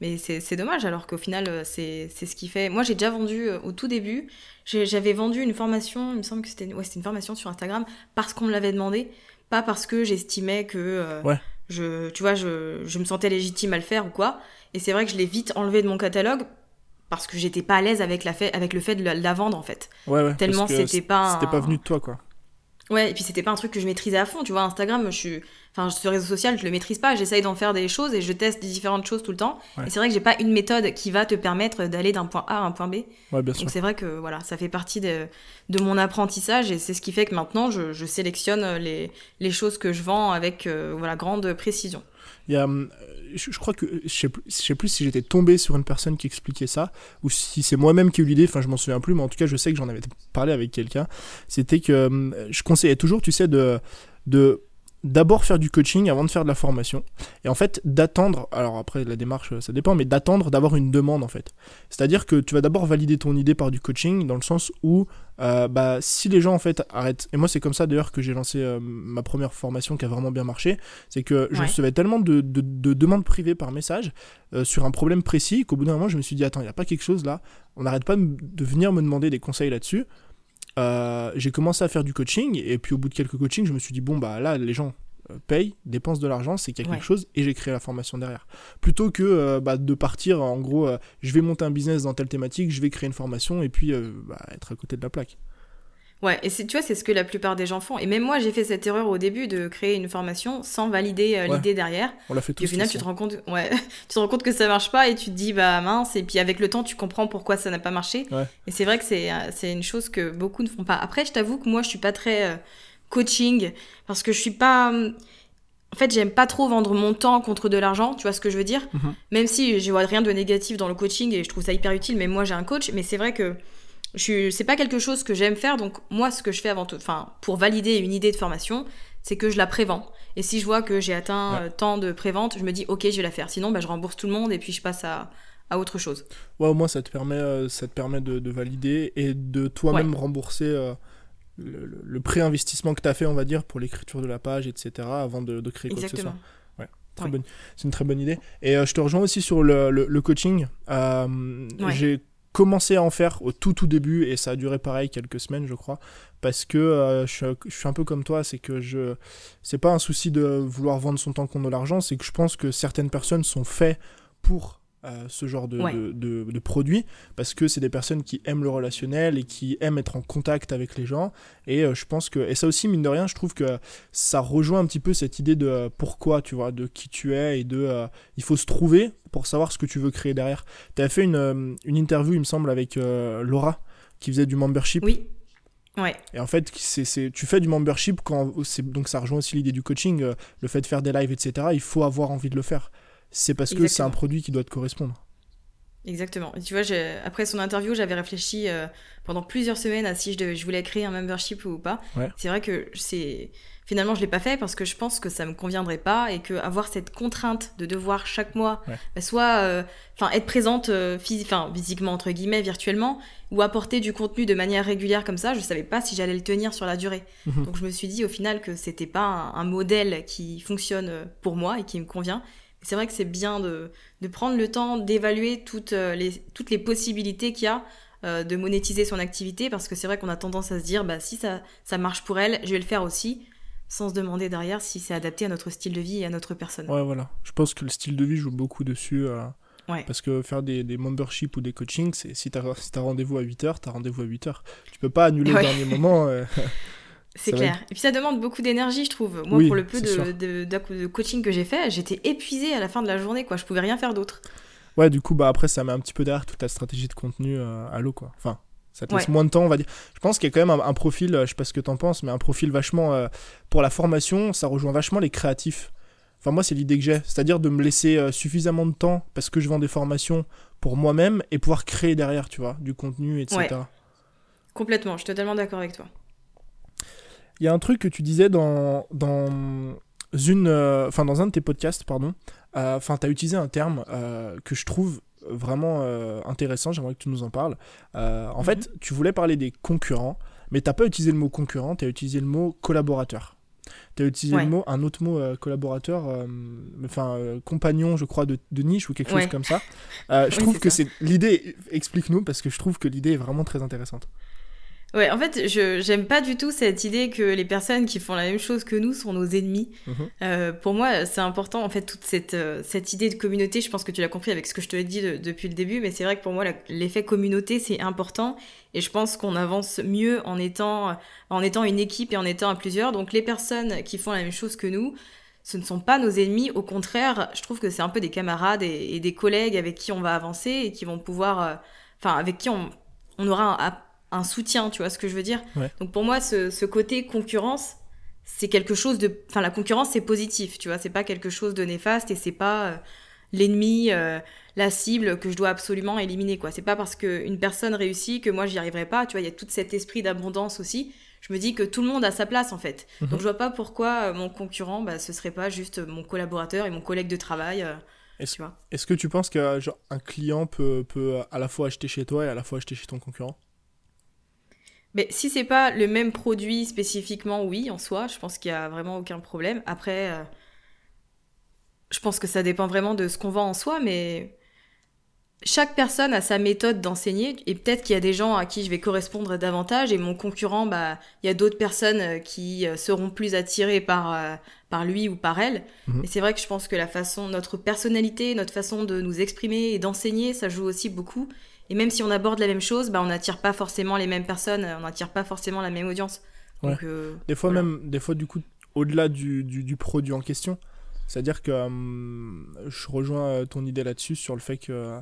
Mais c'est dommage alors qu'au final euh, c'est ce qui fait. Moi j'ai déjà vendu euh, au tout début, j'avais vendu une formation, il me semble que c'était ouais, une formation sur Instagram parce qu'on me l'avait demandé, pas parce que j'estimais que euh, ouais. Je, tu vois, je, je me sentais légitime à le faire ou quoi. Et c'est vrai que je l'ai vite enlevé de mon catalogue parce que j'étais pas à l'aise avec, la fait, avec le fait de la, vendre en fait. Ouais, ouais, Tellement c'était pas. C'était pas venu de toi quoi. Ouais, et puis c'était pas un truc que je maîtrisais à fond, tu vois. Instagram, je suis. Enfin, ce réseau social, je le maîtrise pas. J'essaye d'en faire des choses et je teste différentes choses tout le temps. Et c'est vrai que j'ai pas une méthode qui va te permettre d'aller d'un point A à un point B. Ouais, bien sûr. Donc c'est vrai que voilà, ça fait partie de, de mon apprentissage et c'est ce qui fait que maintenant je, je sélectionne les, les, choses que je vends avec euh, voilà, grande précision. Euh, je, crois que je sais, plus, je sais plus si j'étais tombé sur une personne qui expliquait ça ou si c'est moi-même qui ai eu l'idée. Enfin, je m'en souviens plus, mais en tout cas, je sais que j'en avais parlé avec quelqu'un. C'était que euh, je conseillais toujours, tu sais, de, de d'abord faire du coaching avant de faire de la formation. Et en fait, d'attendre, alors après la démarche ça dépend, mais d'attendre d'avoir une demande en fait. C'est-à-dire que tu vas d'abord valider ton idée par du coaching dans le sens où euh, bah, si les gens en fait arrêtent, et moi c'est comme ça d'ailleurs que j'ai lancé euh, ma première formation qui a vraiment bien marché, c'est que je recevais tellement de, demandes privées par message euh, sur un problème précis qu'au bout d'un moment je me suis dit attends, il n'y a pas quelque chose là, on n'arrête pas de venir me demander des conseils là-dessus. Euh, j'ai commencé à faire du coaching et puis au bout de quelques coachings, je me suis dit bon bah là les gens euh, payent, dépensent de l'argent, c'est qu'il y a quelque chose et j'ai créé la formation derrière. Plutôt que euh, bah, de partir en gros, je vais monter un business dans telle thématique, je vais créer une formation et puis bah, être à côté de la plaque. Ouais, et tu vois, c'est ce que la plupart des gens font. Et même moi, j'ai fait cette erreur au début de créer une formation sans valider euh, l'idée derrière. On l'a fait tous. Et au final, tu te rends compte, ouais, [LAUGHS] tu te rends compte que ça marche pas et tu te dis bah mince. Et puis avec le temps, tu comprends pourquoi ça n'a pas marché. Et c'est vrai que c'est euh, c'est une chose que beaucoup ne font pas. Après, je t'avoue que moi, je suis pas très euh, coaching parce que je suis pas en fait, j'aime pas trop vendre mon temps contre de l'argent, tu vois ce que je veux dire? Mhm. Même si je vois rien de négatif dans le coaching et je trouve ça hyper utile, mais moi j'ai un coach, mais c'est vrai que je c'est pas quelque chose que j'aime faire donc moi ce que je fais avant tout enfin pour valider une idée de formation c'est que je la prévends. Et si je vois que j'ai atteint euh, tant de prévente je me dis ok je vais la faire. Sinon bah, je rembourse tout le monde et puis je passe à, à autre chose. Ouais au moins ça te permet euh, ça te permet de, valider et de toi-même rembourser euh, le, pré-investissement que tu as fait on va dire pour l'écriture de la page etc avant de, créer quoi que ce soit. Ouais, c'est une très bonne idée. Et je te rejoins aussi sur le, le coaching. J'ai commencé à en faire au tout tout début et ça a duré pareil quelques semaines je crois parce que euh, je, suis, un peu comme toi c'est que je c'est pas un souci de vouloir vendre son temps contre de l'argent c'est que je pense que certaines personnes sont faites pour euh, ce genre de, de, de, produits parce que c'est des personnes qui aiment le relationnel et qui aiment être en contact avec les gens. Et euh, je pense que et ça aussi mine de rien je trouve que ça rejoint un petit peu cette idée de euh, pourquoi tu vois de qui tu es et de il faut se trouver pour savoir ce que tu veux créer derrière. Tu as fait une, une, interview il me semble avec Laura qui faisait du membership. Oui. Ouais. Et en fait, c'est, tu fais du membership quand donc ça rejoint aussi l'idée du coaching, le fait de faire des lives, etc. Il faut avoir envie de le faire c'est parce que c'est un produit qui doit te correspondre. Exactement. tu vois, après son interview, j'avais réfléchi euh, pendant plusieurs semaines à si je, je voulais créer un membership ou pas. C'est vrai que c'est finalement je l'ai pas fait parce que je pense que ça me conviendrait pas et que avoir cette contrainte de devoir chaque mois bah, soit euh, enfin être présente euh, physiquement entre guillemets virtuellement ou apporter du contenu de manière régulière comme ça, je savais pas si j'allais le tenir sur la durée. Mhm. Donc je me suis dit au final que c'était pas un modèle qui fonctionne pour moi et qui me convient c'est vrai que c'est bien de, de, prendre le temps d'évaluer toutes euh, les, toutes les possibilités qu'il y a euh, de monétiser son activité parce que c'est vrai qu'on a tendance à se dire bah si ça, ça marche pour elle, je vais le faire aussi sans se demander derrière si c'est adapté à notre style de vie et à notre personne. Ouais, voilà. Je pense que le style de vie joue beaucoup dessus. Euh, parce que faire des, des memberships ou des coachings, c'est si tu as, rendez-vous à 8h, tu as rendez-vous à 8h. Tu peux pas annuler au dernier moment. [LAUGHS] C'est clair. Et puis ça demande beaucoup d'énergie, je trouve. Moi, pour le peu de, de, coaching que j'ai fait, j'étais épuisée à la fin de la journée, quoi. Je pouvais rien faire d'autre. Ouais, du coup, bah après, ça met un petit peu derrière toute ta stratégie de contenu euh, à l'eau, quoi. Enfin, ça te laisse moins de temps, on va dire. Je pense qu'il y a quand même un, profil, euh, je sais pas ce que t'en penses, mais un profil vachement. Euh, pour la formation, ça rejoint vachement les créatifs. Enfin, moi, c'est l'idée que j'ai. C'est-à-dire de me laisser suffisamment de temps parce que je vends des formations pour moi-même et pouvoir créer derrière, tu vois, du contenu, etc. Complètement, je suis totalement d'accord avec toi. Il y a un truc que tu disais dans, dans, une, euh, dans un de tes podcasts, pardon. Euh, enfin, tu as utilisé un terme euh, que je trouve vraiment intéressant. J'aimerais que tu nous en parles. en fait, mhm. tu voulais parler des concurrents, mais t'as pas utilisé le mot concurrent, tu as utilisé le mot collaborateur. Tu as utilisé le mot, un autre mot collaborateur, enfin compagnon, je crois, de, de, niche ou quelque chose comme ça. je trouve que c'est l'idée. Explique-nous parce que je trouve que l'idée est vraiment très intéressante. Ouais, en fait, je j'aime pas du tout cette idée que les personnes qui font la même chose que nous sont nos ennemis. Mhm. Euh, pour moi, c'est important, en fait, toute cette, euh, cette idée de communauté. Je pense que tu l'as compris avec ce que je te ai dit depuis le début, mais c'est vrai que pour moi, l'effet communauté, c'est important. Et je pense qu'on avance mieux en étant, en étant une équipe et en étant à plusieurs. Donc, les personnes qui font la même chose que nous, ce ne sont pas nos ennemis. Au contraire, je trouve que c'est un peu des camarades et, des collègues avec qui on va avancer et qui vont pouvoir. Euh, enfin, avec qui on, on aura un un soutien, tu vois ce que je veux dire Donc pour moi, ce, côté concurrence, c'est quelque chose de... Enfin, la concurrence, c'est positif, tu vois, c'est pas quelque chose de néfaste et c'est pas euh, l'ennemi, euh, la cible que je dois absolument éliminer, quoi. C'est pas parce qu'une personne réussit que moi, j'y arriverai pas, tu vois, il y a tout cet esprit d'abondance aussi. Je me dis que tout le monde a sa place, en fait. Mhm. Donc je vois pas pourquoi euh, mon concurrent, bah, ce serait pas juste mon collaborateur et mon collègue de travail. Est-ce, est que tu penses qu'un client peut, peut à la fois acheter chez toi et à la fois acheter chez ton concurrent? Mais si c'est pas le même produit spécifiquement, oui, en soi, je pense qu'il y a vraiment aucun problème. Après, euh, je pense que ça dépend vraiment de ce qu'on vend en soi, mais chaque personne a sa méthode d'enseigner et peut-être qu'il y a des gens à qui je vais correspondre davantage et mon concurrent, bah, il y a d'autres personnes euh, qui euh, seront plus attirées par, par lui ou par elle. Mhm. Mais c'est vrai que je pense que la façon, notre personnalité, notre façon de nous exprimer et d'enseigner, ça joue aussi beaucoup. Et même si on aborde la même chose, bah, on n'attire pas forcément les mêmes personnes, on n'attire pas forcément la même audience. Euh, des fois même, des fois du coup, au-delà du, du, produit en question, c'est-à-dire que hum, je rejoins euh, ton idée là-dessus sur le fait que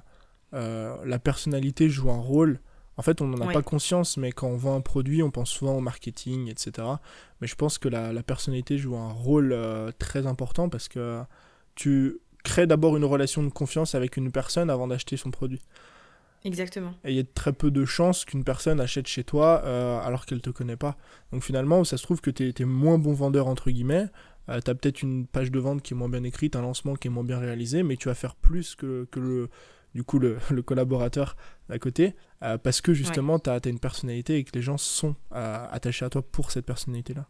euh, la personnalité joue un rôle. En fait, on n'en a pas conscience, mais quand on vend un produit, on pense souvent au marketing, etc. Mais je pense que la, la personnalité joue un rôle très important parce que tu crées d'abord une relation de confiance avec une personne avant d'acheter son produit. Exactement. Et il y a très peu de chances qu'une personne achète chez toi euh, alors qu'elle te connaît pas. Donc finalement, ça se trouve que tu es, moins bon vendeur, entre guillemets. Euh, tu as peut-être une page de vente qui est moins bien écrite, un lancement qui est moins bien réalisé, mais tu vas faire plus que, que le, du coup, le, [LAUGHS] le collaborateur à côté, euh, parce que justement, tu as, as, une personnalité et que les gens sont attachés à toi pour cette personnalité-là.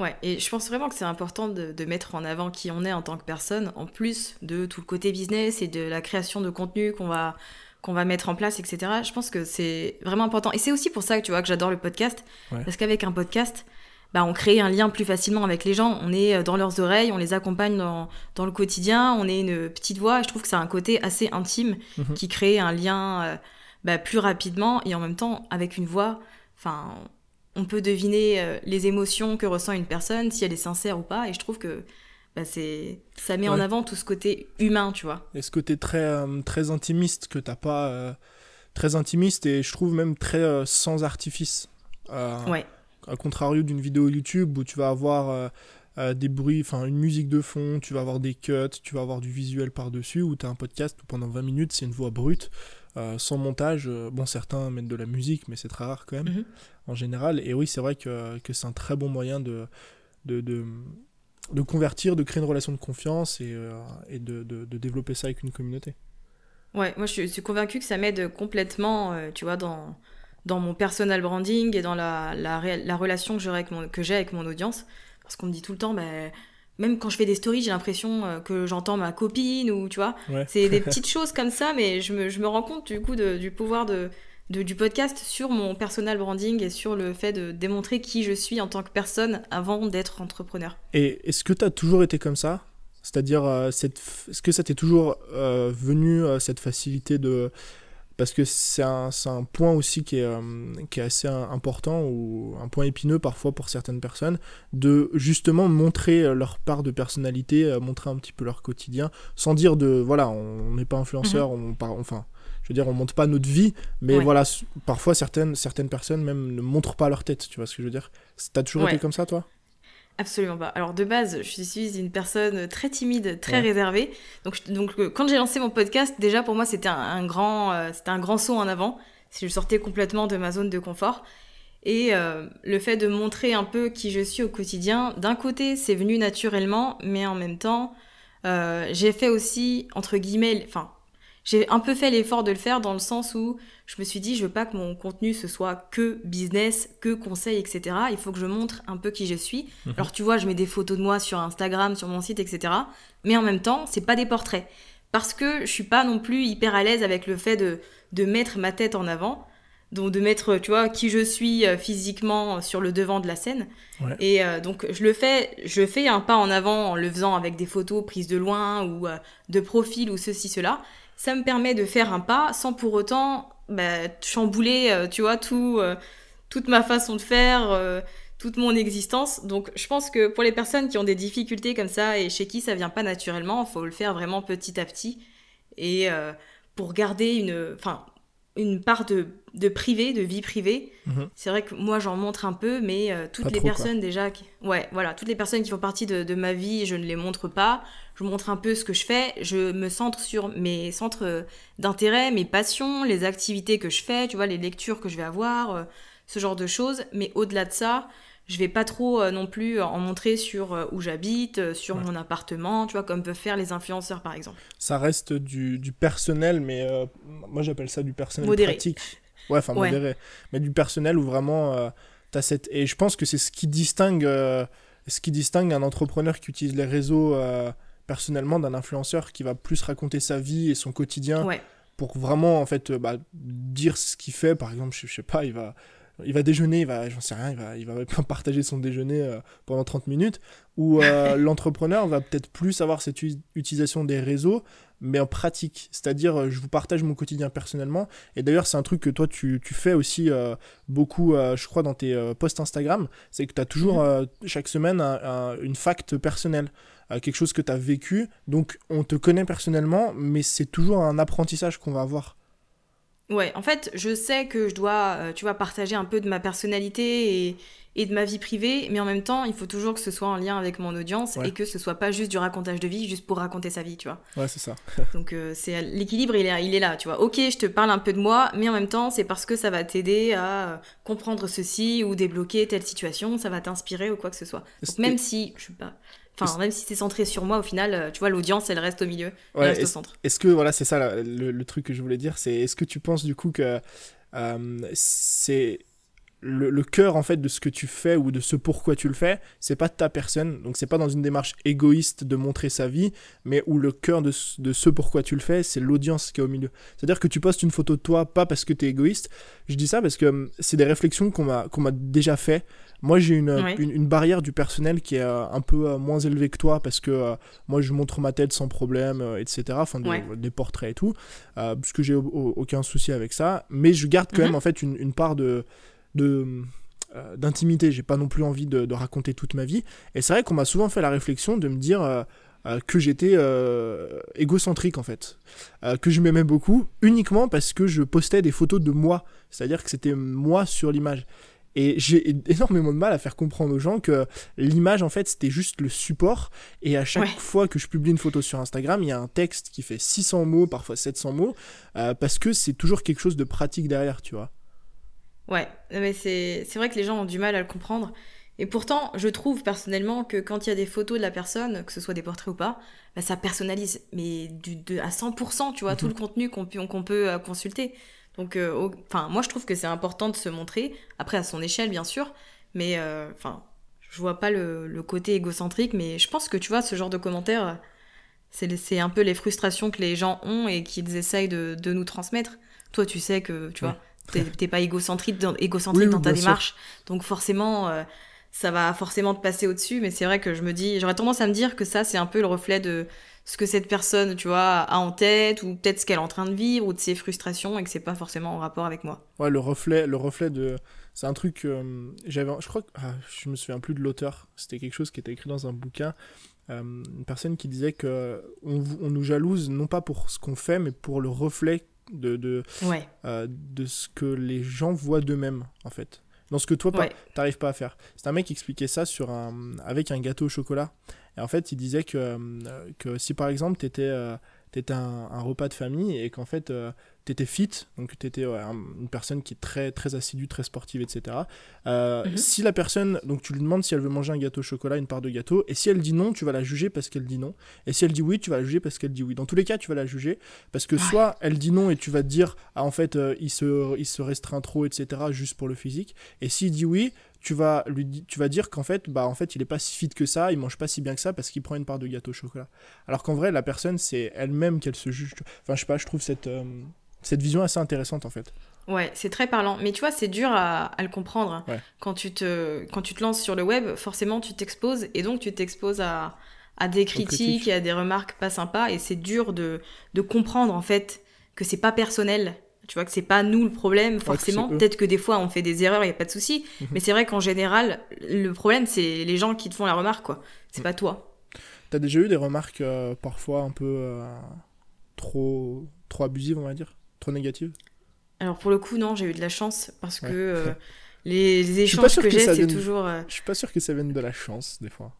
Ouais, et je pense vraiment que c'est important de, de, mettre en avant qui on est en tant que personne, en plus de tout le côté business et de la création de contenu qu'on va qu'on va mettre en place, etc. Je pense que c'est vraiment important. Et c'est aussi pour ça que tu vois que j'adore le podcast, parce qu'avec un podcast, bah, on crée un lien plus facilement avec les gens. On est euh, dans leurs oreilles, on les accompagne dans, dans le quotidien, on est une petite voix. je trouve que c'est un côté assez intime mhm. qui crée un lien euh, bah, plus rapidement et en même temps avec une voix. Enfin, on peut deviner euh, les émotions que ressent une personne, si elle est sincère ou pas. Et je trouve que bah c'est ça met en avant tout ce côté humain, tu vois. Et ce côté très euh, très intimiste que t'as pas euh, très intimiste et je trouve même très euh, sans artifice. ouais. À contrario d'une vidéo YouTube où tu vas avoir des bruits, enfin une musique de fond, tu vas avoir des cuts, tu vas avoir du visuel par-dessus, ou tu as un podcast où pendant 20 minutes c'est une voix brute, sans montage. Bon, certains mettent de la musique, mais c'est très rare quand même, mhm. en général. Et oui, c'est vrai que, que c'est un très bon moyen de, de, de, de convertir, de créer une relation de confiance et, euh, et de, de, développer ça avec une communauté. Ouais, moi je suis convaincue que ça m'aide complètement, euh, tu vois, dans, dans mon personal branding et dans la, la, la relation que j'ai avec, mon, avec mon audience. Parce qu'on me dit tout le temps, bah, même quand je fais des stories, j'ai l'impression euh, que j'entends ma copine ou, tu vois, c'est des [LAUGHS] petites choses comme ça, mais je me, je me rends compte du coup du pouvoir de, du podcast sur mon personal branding et sur le fait de démontrer qui je suis en tant que personne avant d'être entrepreneur. Et est-ce que tu as toujours été comme ça? C'est-à-dire, euh, est-ce que ça t'est toujours euh, venu, euh, cette facilité de, parce que c'est un, un, point aussi qui est, qui est assez important, ou un point épineux parfois pour certaines personnes, de justement montrer leur part de personnalité, montrer un petit peu leur quotidien, sans dire de, voilà, on n'est pas influenceur, mhm. on, enfin, je veux dire, on montre pas notre vie, mais voilà, parfois certaines, certaines personnes même ne montrent pas leur tête, tu vois ce que je veux dire T'as toujours été comme ça, toi? Absolument pas. Alors de base, je suis une personne très timide, très réservée. Donc, donc euh, quand j'ai lancé mon podcast, déjà pour moi c'était un, grand, euh, c'était un grand saut en avant. Si je sortais complètement de ma zone de confort. Et euh, le fait de montrer un peu qui je suis au quotidien, d'un côté c'est venu naturellement, mais en même temps j'ai fait aussi entre guillemets, enfin j'ai un peu fait l'effort de le faire dans le sens où je me suis dit, je veux pas que mon contenu ce soit que business, que conseil, etc. Il faut que je montre un peu qui je suis. Mhm. Alors tu vois, je mets des photos de moi sur Instagram, sur mon site, etc. Mais en même temps, c'est pas des portraits. Parce que je suis pas non plus hyper à l'aise avec le fait de, de mettre ma tête en avant. Donc de mettre, tu vois, qui je suis euh, physiquement sur le devant de la scène. Et euh, donc je le fais, je fais un pas en avant en le faisant avec des photos prises de loin ou euh, de profil ou ceci, cela ça me permet de faire un pas sans pour autant bah, chambouler, euh, tu vois, tout, euh, toute ma façon de faire, euh, toute mon existence. Donc, je pense que pour les personnes qui ont des difficultés comme ça et chez qui ça vient pas naturellement, il faut le faire vraiment petit à petit et pour garder une, enfin, une part de, de privé, de vie privée. Mhm. C'est vrai que moi j'en montre un peu, mais euh, toutes les personnes déjà, qui... ouais, voilà, toutes les personnes qui font partie de, de, ma vie, je ne les montre pas. Je montre un peu ce que je fais. Je me centre sur mes centres d'intérêt, mes passions, les activités que je fais, tu vois, les lectures que je vais avoir, euh, ce genre de choses. Mais au-delà de ça, je vais pas trop euh, non plus en montrer sur euh, où j'habite, euh, sur mon appartement, tu vois, comme peuvent faire les influenceurs par exemple. Ça reste du, du personnel, mais moi j'appelle ça du personnel modéré. pratique. Ouais, enfin modéré. Mais du personnel où vraiment tu as cette. Et je pense que c'est ce qui distingue. ce qui distingue un entrepreneur qui utilise les réseaux personnellement d'un influenceur qui va plus raconter sa vie et son quotidien pour vraiment en fait bah, dire ce qu'il fait par exemple je, je sais pas il va il va déjeuner, il va, j'en sais rien, il va, il va [LAUGHS] partager son déjeuner euh, pendant 30 minutes, ou euh, [LAUGHS] l'entrepreneur va peut-être plus avoir cette utilisation des réseaux, mais en pratique. C'est-à-dire, euh, je vous partage mon quotidien personnellement, et d'ailleurs, c'est un truc que toi, tu, tu fais aussi beaucoup, je crois, dans tes posts Instagram, c'est que tu as toujours, mhm. chaque semaine, une fact personnelle. quelque chose que tu as vécu, donc on te connaît personnellement, mais c'est toujours un apprentissage qu'on va avoir. Ouais, en fait, je sais que je dois, euh, tu vois, partager un peu de ma personnalité et, et, de ma vie privée, mais en même temps, il faut toujours que ce soit en lien avec mon audience et que ce soit pas juste du racontage de vie, juste pour raconter sa vie, tu vois. Ouais, c'est ça. [LAUGHS] Donc, euh, c'est l'équilibre, il est, il est là, tu vois. Ok, je te parle un peu de moi, mais en même temps, c'est parce que ça va t'aider à euh, comprendre ceci ou débloquer telle situation, ça va t'inspirer ou quoi que ce soit. Donc, même si, je sais pas, Enfin, même si c'est centré sur moi, au final, euh, tu vois, l'audience, elle reste au milieu, elle reste au centre. Est-ce que, voilà, c'est ça le, truc que je voulais dire, c'est est-ce que tu penses du coup que euh, c'est le, cœur en fait de ce que tu fais ou de ce pourquoi tu le fais, c'est pas ta personne, donc c'est pas dans une démarche égoïste de montrer sa vie, mais où le cœur de, de ce pourquoi tu le fais, c'est l'audience qui est au milieu. C'est-à-dire que tu postes une photo de toi, pas parce que tu es égoïste, je dis ça parce que hum, c'est des réflexions qu'on m'a qu'on m'a déjà fait. Moi, j'ai une, une, barrière du personnel qui est euh, un peu euh, moins élevée que toi parce que euh, moi, je montre ma tête sans problème, etc. Enfin, des portraits et tout, puisque j'ai aucun souci avec ça. Mais je garde quand mhm. même en fait une, une part de de euh, d'intimité. J'ai pas non plus envie de, raconter toute ma vie. Et c'est vrai qu'on m'a souvent fait la réflexion de me dire euh, euh, que j'étais égocentrique en fait, que je m'aimais beaucoup uniquement parce que je postais des photos de moi, c'est-à-dire que c'était moi sur l'image. Et j'ai [LAUGHS] énormément de mal à faire comprendre aux gens que l'image, en fait, c'était juste le support. Et à chaque fois que je publie une photo sur Instagram, il y a un texte qui fait 600 mots, parfois 700 mots, parce que c'est toujours quelque chose de pratique derrière, tu vois. Ouais, mais c'est vrai que les gens ont du mal à le comprendre. Et pourtant, je trouve personnellement que quand il y a des photos de la personne, que ce soit des portraits ou pas, bah, ça personnalise, mais du, de, à 100%, tu vois, tout le mhm. contenu qu'on qu'on peut euh, consulter. Donc, euh, enfin, moi, je trouve que c'est important de se montrer, après à son échelle, bien sûr, mais euh, enfin, je vois pas le, le, côté égocentrique, mais je pense que, tu vois, ce genre de commentaires, c'est un peu les frustrations que les gens ont et qu'ils essayent de, de, nous transmettre. Toi, tu sais que, tu vois, T'es pas égocentrique dans, égocentrique dans ta démarche. Donc forcément, euh, ça va forcément te passer au-dessus. Mais c'est vrai que je me dis, j'aurais tendance à me dire que ça, c'est un peu le reflet de, ce que cette personne, tu vois, a en tête, ou peut-être ce qu'elle est en train de vivre, ou de ses frustrations, et que c'est pas forcément en rapport avec moi. Ouais, le reflet, le reflet de. C'est un truc. Euh, j'avais, je crois que. Ah, je me souviens plus de l'auteur. C'était quelque chose qui était écrit dans un bouquin. Euh, une personne qui disait que on, on, nous jalouse non pas pour ce qu'on fait, mais pour le reflet de, de, ouais. euh, de ce que les gens voient d'eux-mêmes, en fait. Dans ce que toi, ouais. t'arrives pas à faire. C'est un mec qui expliquait ça sur un, avec un gâteau au chocolat. Et en fait, il disait que, euh, que si par exemple, tu étais, euh, un, un, repas de famille et qu'en fait, euh, tu étais fit, donc tu étais ouais, une personne qui est très, très assidue, très sportive, etc. Euh, mm -hmm. Si la personne, donc tu lui demandes si elle veut manger un gâteau au chocolat, une part de gâteau, et si elle dit non, tu vas la juger parce qu'elle dit non. Et si elle dit oui, tu vas la juger parce qu'elle dit oui. Dans tous les cas, tu vas la juger parce que soit elle dit non et tu vas te dire, ah en fait, euh, il, se, il se restreint trop, etc., juste pour le physique. Et s'il dit oui, tu vas lui tu vas dire qu'en fait bah en fait il est pas si fit que ça il mange pas si bien que ça parce qu'il prend une part de gâteau au chocolat alors qu'en vrai la personne c'est elle-même qu'elle se juge enfin je sais pas je trouve cette euh, cette vision assez intéressante en fait Ouais, c'est très parlant. Mais tu vois, c'est dur à, à, le comprendre. Ouais. Quand, tu te, quand tu te lances sur le web, forcément, tu t'exposes et donc tu t'exposes à, à des critiques et à des remarques pas sympas. Et c'est dur de, de comprendre en fait que c'est pas personnel. Tu vois, que c'est pas nous le problème, forcément. Ouais, Peut-être que des fois on fait des erreurs, il n'y a pas de souci. Mm -hmm. Mais c'est vrai qu'en général, le problème, c'est les gens qui te font la remarque, quoi. C'est mm. pas toi. T'as déjà eu des remarques euh, parfois un peu euh, trop, trop abusives, on va dire? Trop négatives? Alors pour le coup, non, j'ai eu de la chance parce ouais. que euh, [LAUGHS] les, les, échanges que, que j'ai, c'est toujours. Euh... Je suis pas sûr que ça vienne de la chance, des fois.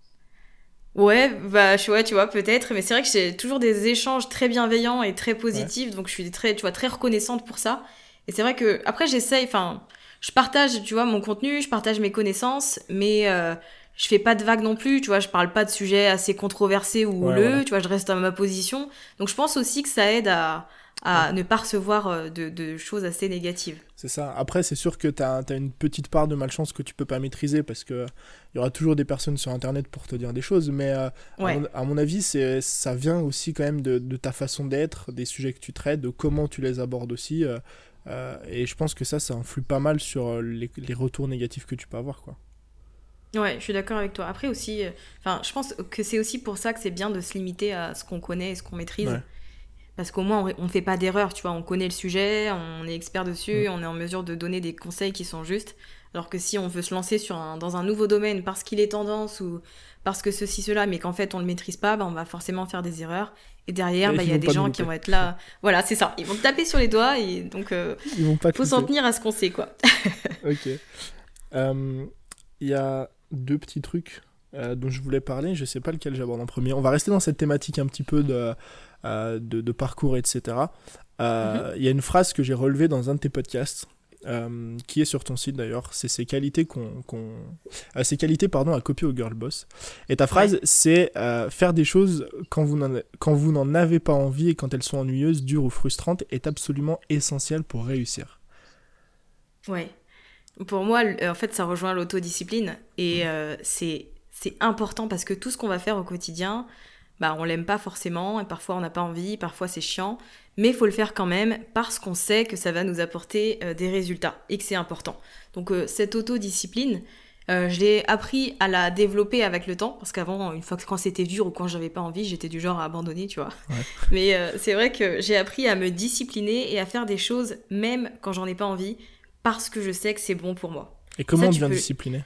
Ouais, bah, je, ouais, tu vois, peut-être, mais c'est vrai que j'ai toujours des échanges très bienveillants et très positifs, ouais. donc je suis très, tu vois, très reconnaissante pour ça. Et c'est vrai que, après, j'essaye, enfin, je partage, tu vois, mon contenu, je partage mes connaissances, mais euh, je fais pas de vagues non plus, tu vois, je parle pas de sujets assez controversés ou houleux, ouais, ouais. tu vois, je reste à ma position. Donc je pense aussi que ça aide à, à ne pas recevoir de, de choses assez négatives. C'est ça. Après, c'est sûr que tu as, as, une petite part de malchance que tu peux pas maîtriser parce qu'il y aura toujours des personnes sur Internet pour te dire des choses. Mais euh, ouais. à, mon, à, mon, avis, ça vient aussi quand même de, de ta façon d'être, des sujets que tu traites, de comment tu les abordes aussi. Euh, euh, et je pense que ça, ça influe pas mal sur les, les retours négatifs que tu peux avoir. quoi. Ouais, je suis d'accord avec toi. Après aussi, enfin, je pense que c'est aussi pour ça que c'est bien de se limiter à ce qu'on connaît et ce qu'on maîtrise. Ouais parce qu'au moins on ne fait pas d'erreur, tu vois, on connaît le sujet, on est expert dessus, mmh. on est en mesure de donner des conseils qui sont justes. Alors que si on veut se lancer sur un, dans un nouveau domaine parce qu'il est tendance ou parce que ceci, cela, mais qu'en fait on ne le maîtrise pas, bah, on va forcément faire des erreurs. Et derrière, bah, il y a des gens qui vont être là. [LAUGHS] Voilà, c'est ça. Ils vont te taper sur les doigts et donc euh, il faut s'en tenir à ce qu'on sait, quoi. [LAUGHS] ok. Il euh, y a deux petits trucs euh, dont je voulais parler. Je sais pas lequel j'aborde en premier. On va rester dans cette thématique un petit peu de de, de, parcours, etc. Il euh, mm -hmm. y a une phrase que j'ai relevée dans un de tes podcasts. Euh, qui est sur ton site d'ailleurs, c'est ces qualités qu'on, qu euh, ces qualités pardon à copier au girl boss. Et ta phrase ouais. c'est euh, faire des choses quand vous n'en quand vous n'en avez pas envie et quand elles sont ennuyeuses, dures ou frustrantes est absolument essentiel pour réussir. Ouais. Pour moi, en fait, ça rejoint l'autodiscipline et mmh. c'est c'est important parce que tout ce qu'on va faire au quotidien, bah, on l'aime pas forcément, et parfois on n'a pas envie, parfois c'est chiant, mais il faut le faire quand même parce qu'on sait que ça va nous apporter euh, des résultats et que c'est important. Donc euh, cette autodiscipline, euh, je l'ai appris à la développer avec le temps, parce qu'avant, une fois que quand c'était dur ou quand j'avais pas envie, j'étais du genre à abandonner, tu vois. Ouais. [LAUGHS] Mais euh, c'est vrai que j'ai appris à me discipliner et à faire des choses même quand j'en ai pas envie, parce que je sais que c'est bon pour moi. Et comment ça, on devient peux... discipliné?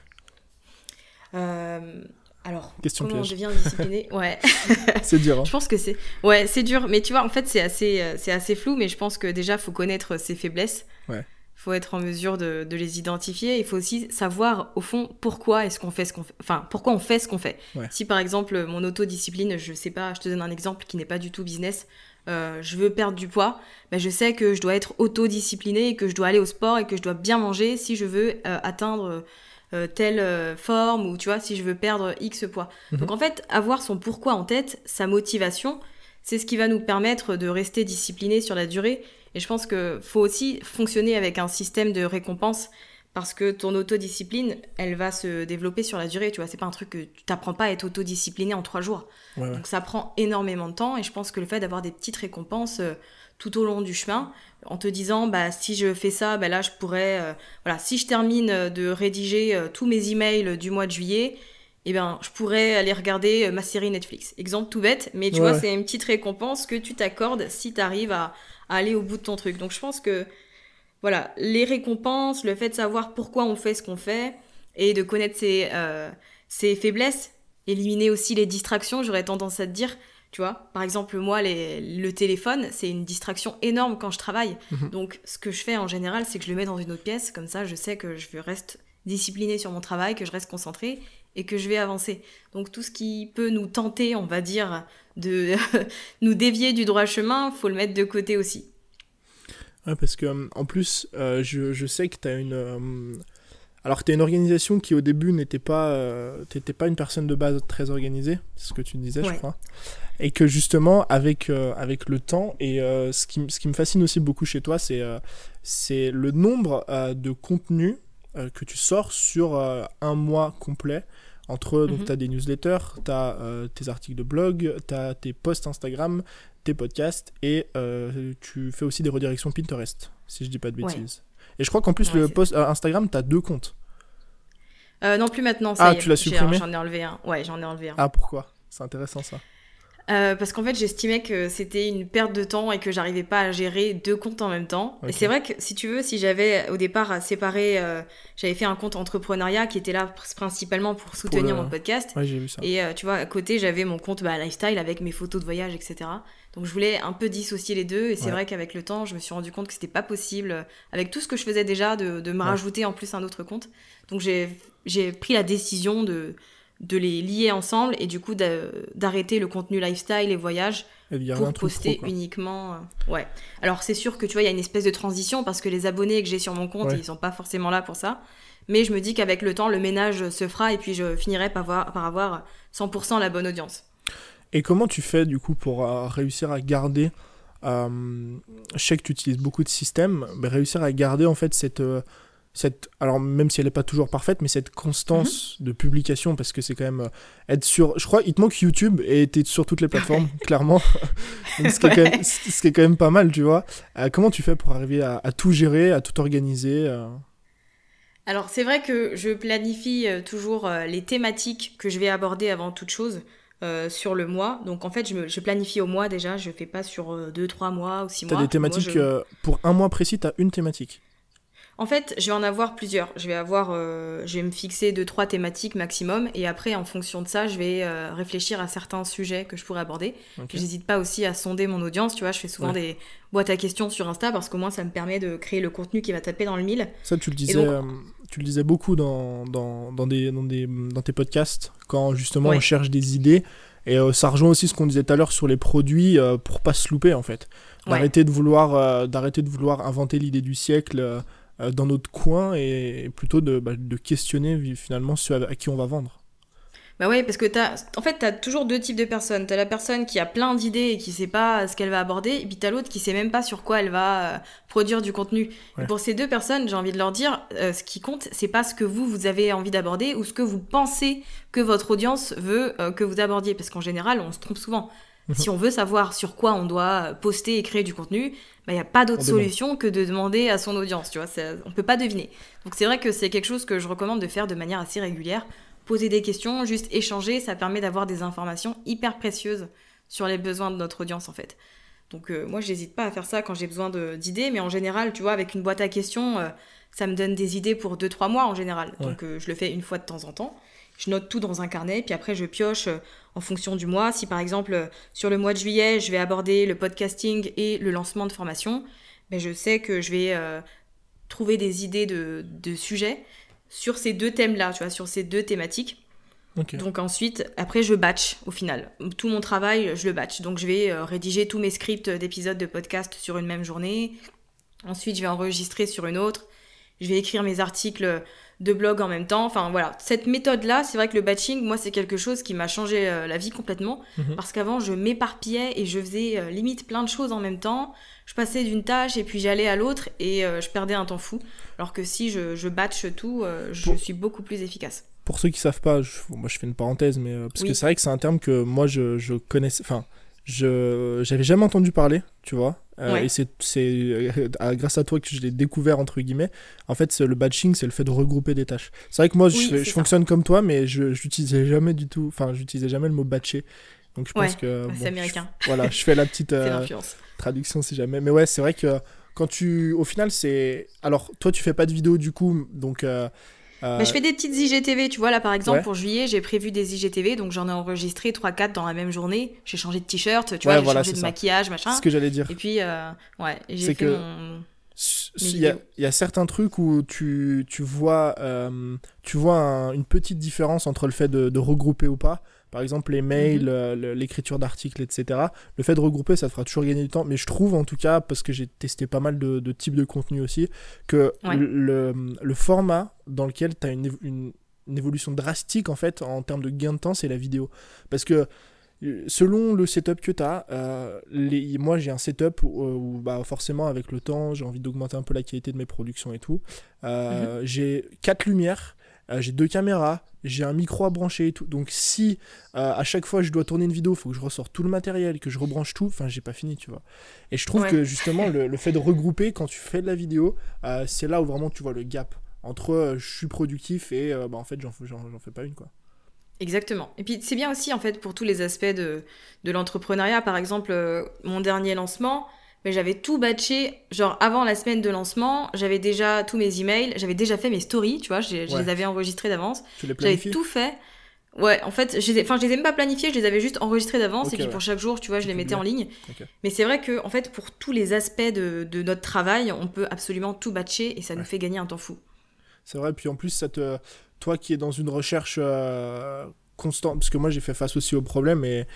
Alors, Question comment piège. on devient discipliné [LAUGHS] Ouais. c'est dur. Hein. Je pense que c'est. Ouais, c'est dur. Mais tu vois, en fait, c'est assez, c'est assez flou. Mais je pense que déjà, faut connaître ses faiblesses. Ouais. Faut être en mesure de, de les identifier. Il faut aussi savoir, au fond, pourquoi est-ce qu'on fait ce qu'on fait. Enfin, pourquoi on fait ce qu'on fait. Ouais. Si par exemple, mon autodiscipline, je sais pas, je te donne un exemple qui n'est pas du tout business. Euh, je veux perdre du poids, ben je sais que je dois être autodisciplinée, que je dois aller au sport et que je dois bien manger si je veux euh, atteindre euh, telle euh, forme ou tu vois si je veux perdre X poids. Mmh. Donc en fait, avoir son pourquoi en tête, sa motivation, c'est ce qui va nous permettre de rester discipliné sur la durée. Et je pense que faut aussi fonctionner avec un système de récompense parce que ton autodiscipline, elle va se développer sur la durée. Tu vois, c'est pas un truc que tu t'apprends pas à être autodiscipliné en trois jours. Ouais, ouais. Donc ça prend énormément de temps et je pense que le fait d'avoir des petites récompenses euh, tout au long du chemin, en te disant bah si je fais ça, bah là je pourrais euh, voilà si je termine de rédiger euh, tous mes emails du mois de juillet, eh ben, je pourrais aller regarder euh, ma série Netflix. Exemple tout bête, mais tu vois, c'est une petite récompense que tu t'accordes si tu arrives à, aller au bout de ton truc. Donc je pense que, voilà, les récompenses, le fait de savoir pourquoi on fait ce qu'on fait et de connaître ses, euh, ses faiblesses, éliminer aussi les distractions, j'aurais tendance à te dire, tu vois, par exemple, moi, les, le téléphone, c'est une distraction énorme quand je travaille. Mhm. Donc, ce que je fais en général, c'est que je le mets dans une autre pièce. Comme ça, je sais que je reste discipliné sur mon travail, que je reste concentré et que je vais avancer. Donc tout ce qui peut nous tenter, on va dire, de [LAUGHS] nous dévier du droit chemin, faut le mettre de côté aussi. Ouais, parce que euh, en plus, euh, je, je, sais que tu as une. Euh, alors que tu as une organisation qui au début n'était pas. t'étais pas une personne de base très organisée, c'est ce que tu disais, je crois. Et que justement, avec, avec le temps, et ce, qui, ce qui me fascine aussi beaucoup chez toi, c'est c'est le nombre de contenus que tu sors sur un mois complet. Entre, donc, mhm. tu as des newsletters, tu as euh, tes articles de blog, tu as tes posts Instagram, tes podcasts, et euh, tu fais aussi des redirections Pinterest, si je dis pas de bêtises. Et je crois qu'en plus, le post euh, Instagram, tu as deux comptes. non, plus maintenant. Ça ah, tu l'as supprimé J'en ai enlevé un. Ouais, j'en ai enlevé un. Ah, pourquoi? C'est intéressant ça. Euh, parce qu'en fait, j'estimais que c'était une perte de temps et que j'arrivais pas à gérer deux comptes en même temps. Et c'est vrai que si tu veux, si j'avais au départ séparé, euh, j'avais fait un compte entrepreneuriat qui était là principalement pour soutenir mon podcast. Ouais, j'ai vu ça. Et euh, tu vois, à côté, j'avais mon compte bah, lifestyle avec mes photos de voyage, etc. Donc je voulais un peu dissocier les deux. Et c'est vrai qu'avec le temps, je me suis rendu compte que c'était pas possible, avec tout ce que je faisais déjà, de, de me rajouter en plus un autre compte. Donc j'ai pris la décision de de les lier ensemble et du coup d'arrêter le contenu lifestyle et voyage pour poster uniquement. Euh, ouais. Alors c'est sûr que tu vois, il y a une espèce de transition parce que les abonnés que j'ai sur mon compte, ils sont pas forcément là pour ça. Mais je me dis qu'avec le temps, le ménage se fera et puis je finirai par avoir, par avoir 100% la bonne audience. Et comment tu fais du coup pour euh, réussir à garder euh, je sais que tu utilises beaucoup de systèmes, mais réussir à garder en fait cette, cette, alors même si elle n'est pas toujours parfaite, mais cette constance mhm. de publication, parce que c'est quand même euh, être sur, je crois, il te manque YouTube et t'es sur toutes les plateformes, clairement, [LAUGHS] ce, qui est quand même, pas mal, tu vois. Euh, comment tu fais pour arriver à, tout gérer, à tout organiser euh? Alors c'est vrai que je planifie toujours les thématiques que je vais aborder avant toute chose. sur le mois. Donc en fait, je, je, planifie au mois déjà, je fais pas sur 2, 3 mois ou 6 mois. T'as des thématiques, pour un mois précis, t'as une thématique? En fait, je vais en avoir plusieurs. Je vais avoir, euh, je vais me fixer deux trois thématiques maximum, et après, en fonction de ça, je vais euh, réfléchir à certains sujets que je pourrais aborder. J'hésite pas aussi à sonder mon audience. Tu vois, je fais souvent des boîtes à questions sur Insta parce qu'au moins, ça me permet de créer le contenu qui va taper dans le mille. Ça, tu le disais, euh, tu le disais beaucoup dans, dans, dans, des, dans, des, dans tes podcasts quand justement on cherche des idées. Et ça rejoint aussi ce qu'on disait tout à l'heure sur les produits pour pas se louper en fait. D'arrêter de vouloir, d'arrêter de vouloir inventer l'idée du siècle euh, dans notre coin et plutôt de, bah, de questionner finalement ceux à, qui on va vendre. Bah ouais, parce que as, en fait, tu as toujours deux types de personnes. Tu as la personne qui a plein d'idées et qui sait pas ce qu'elle va aborder, et puis tu as l'autre qui sait même pas sur quoi elle va euh, produire du contenu. Et pour ces deux personnes, j'ai envie de leur dire, euh, ce qui compte, c'est pas ce que vous, vous avez envie d'aborder ou ce que vous pensez que votre audience veut que vous abordiez, parce qu'en général, on se trompe souvent. Mhm. Si on veut savoir sur quoi on doit poster et créer du contenu, il bah, n'y a pas d'autre solution que de demander à son audience, tu vois, on peut pas deviner. Donc c'est vrai que c'est quelque chose que je recommande de faire de manière assez régulière. Poser des questions, juste échanger, ça permet d'avoir des informations hyper précieuses sur les besoins de notre audience en fait. Donc euh, moi j'hésite pas à faire ça quand j'ai besoin d'idées, mais en général, tu vois, avec une boîte à questions, euh, ça me donne des idées pour 2-3 mois en général. Donc euh, je le fais une fois de temps en temps je note tout dans un carnet, puis après je pioche euh, en fonction du mois. Si par exemple euh, sur le mois de juillet, je vais aborder le podcasting et le lancement de formation, ben, je sais que je vais euh, trouver des idées de, sujets sur ces deux thèmes-là, tu vois, sur ces deux thématiques. Donc ensuite, après, je batch au final. Tout mon travail, je le batch. Donc je vais rédiger tous mes scripts d'épisodes de podcast sur une même journée. Ensuite, je vais enregistrer sur une autre. Je vais écrire mes articles de blog en même temps. Enfin voilà, cette méthode-là, c'est vrai que le batching, moi, c'est quelque chose qui m'a changé euh, la vie complètement. Mhm. Parce qu'avant, je m'éparpillais et je faisais euh, limite plein de choses en même temps. Je passais d'une tâche et puis j'allais à l'autre et euh, je perdais un temps fou. Alors que si je, je batch tout, je suis beaucoup plus efficace. Pour ceux qui savent pas, moi je fais une parenthèse, mais parce que c'est vrai que c'est un terme que moi je, je connaissais. Enfin, je j'avais jamais entendu parler, tu vois. Euh, et c'est euh, grâce à toi que je l'ai découvert, entre guillemets. En fait, le batching, c'est le fait de regrouper des tâches. C'est vrai que moi, je, fonctionne comme toi, mais je n'utilisais jamais du tout, enfin, j'utilisais jamais le mot batcher. Donc je pense que. c'est américain. voilà, je fais la petite [LAUGHS] euh, traduction si jamais. Mais ouais, c'est vrai que quand tu. Au final, c'est. Alors, toi, tu fais pas de vidéo du coup, donc. Euh, je fais des petites IGTV, tu vois, là par exemple, pour juillet, j'ai prévu des IGTV, donc j'en ai enregistré 3-4 dans la même journée. J'ai changé de t-shirt, tu vois, j'ai changé de maquillage, machin. C'est ce que j'allais dire. Et puis, euh, ouais, j'ai fait mon. Il y, a, y, a certains trucs où tu, tu vois, euh, tu vois une petite différence entre le fait de, de regrouper ou pas. Par exemple, les mails, mhm. euh, l'écriture d'articles, etc. Le fait de regrouper, ça te fera toujours gagner du temps. Mais je trouve, en tout cas, parce que j'ai testé pas mal de, types de contenu aussi, que le, format dans lequel tu as une, évolution drastique, en fait, en termes de gain de temps, c'est la vidéo. Parce que euh, selon le setup que tu as, euh, moi j'ai un setup où, bah, forcément avec le temps j'ai envie d'augmenter un peu la qualité de mes productions et tout. Mhm. J'ai quatre lumières, j'ai deux caméras, j'ai un micro à brancher et tout. Donc si euh, à chaque fois je dois tourner une vidéo, il faut que je ressorte tout le matériel, que je rebranche tout, enfin j'ai pas fini, tu vois. Et je trouve que justement le, fait de regrouper quand tu fais de la vidéo, euh, c'est là où vraiment tu vois le gap entre euh, je suis productif et bah, en fait j'en fais pas une quoi. Exactement. Et puis c'est bien aussi en fait pour tous les aspects de, de l'entrepreneuriat. Par exemple, mon dernier lancement, mais j'avais tout batché. Genre, avant la semaine de lancement, j'avais déjà tous mes emails, j'avais déjà fait mes stories, tu vois, je les avais enregistrés d'avance. J'avais tout fait. Ouais, en fait, je les, enfin, je les ai même pas planifiés, je les avais juste enregistrés d'avance et puis pour chaque jour, tu vois, je les mettais en ligne. Mais c'est vrai que, en fait, pour tous les aspects de, de, notre travail, on peut absolument tout batcher et ça nous fait gagner un temps fou. C'est vrai, puis en plus, ça te, toi qui es dans une recherche euh, constante, parce que moi j'ai fait face aussi au problème, et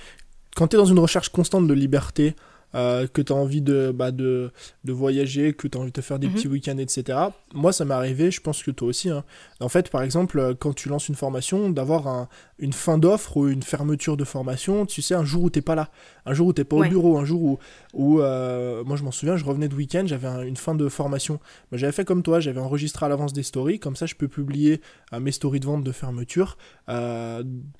quand tu es dans une recherche constante de liberté, euh, que tu as envie de, bah, de, de, voyager, que tu as envie de faire des mhm. petits week-ends, etc. Moi, ça m'est arrivé, je pense que toi aussi. Hein. En fait, par exemple, euh, quand tu lances une formation, d'avoir un, une fin d'offre ou une fermeture de formation, tu sais, un jour où t'es pas là, un jour où t'es pas au bureau, un jour où, où euh, moi je m'en souviens, je revenais de week-end, j'avais une fin de formation. j'avais fait comme toi, j'avais enregistré à l'avance des stories, comme ça je peux publier mes stories de vente de fermeture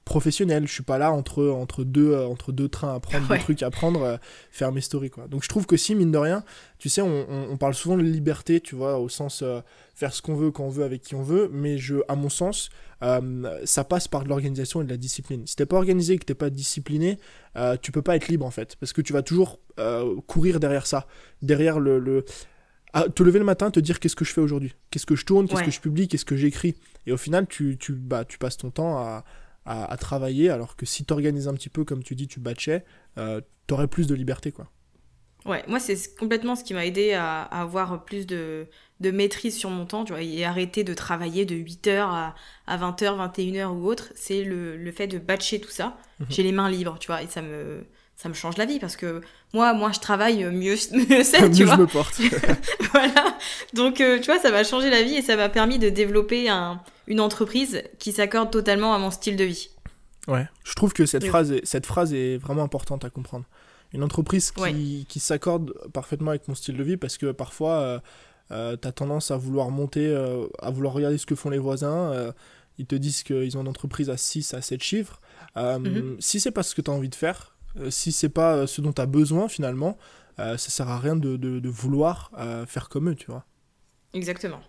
professionnelles. Je suis pas là entre, entre, deux, entre deux trains à prendre, deux trucs à prendre, faire mes quoi. Donc je trouve que si mine de rien, tu sais, on, parle souvent de liberté, tu vois, au sens euh, faire ce qu'on veut quand on veut avec qui on veut, mais je, à mon sens, euh, ça passe par de l'organisation et de la discipline. Si t'es pas organisé que t'es pas discipliné, euh, tu peux pas être libre en fait, parce que tu vas toujours courir derrière ça, derrière le, le... te lever le matin, te dire qu'est-ce que je fais aujourd'hui, qu'est-ce que je tourne, qu'est-ce que je publie, qu'est-ce que j'écris, et au final tu, tu, bah, tu passes ton temps à, à, travailler, alors que si tu organises un petit peu, comme tu dis, tu batchais, tu aurais plus de liberté quoi. Ouais, moi, c'est complètement ce qui m'a aidé à, avoir plus de, de, maîtrise sur mon temps, tu vois, et arrêter de travailler de 8h à, à 20h, 21h ou autre. C'est le, le, fait de batcher tout ça. Mhm. J'ai les mains libres, tu vois, et ça me, ça me change la vie parce que moi, moi, je travaille mieux, [LAUGHS] mieux [LAUGHS] c'est, tu vois. je me porte. [LAUGHS] voilà. Donc, euh, tu vois, ça m'a changé la vie et ça m'a permis de développer un, une entreprise qui s'accorde totalement à mon style de vie. Ouais, je trouve que cette, phrase est, cette phrase est vraiment importante à comprendre une entreprise qui, qui s'accorde parfaitement avec mon style de vie parce que parfois euh, euh tu as tendance à vouloir monter, euh, à vouloir regarder ce que font les voisins. Ils te disent qu'ils ont une entreprise à 6 à 7 chiffres. Mhm. Si c'est pas ce que tu as envie de faire, si c'est pas ce dont tu as besoin finalement, ça sert à rien de, de, de vouloir faire comme eux, tu vois. Exactement.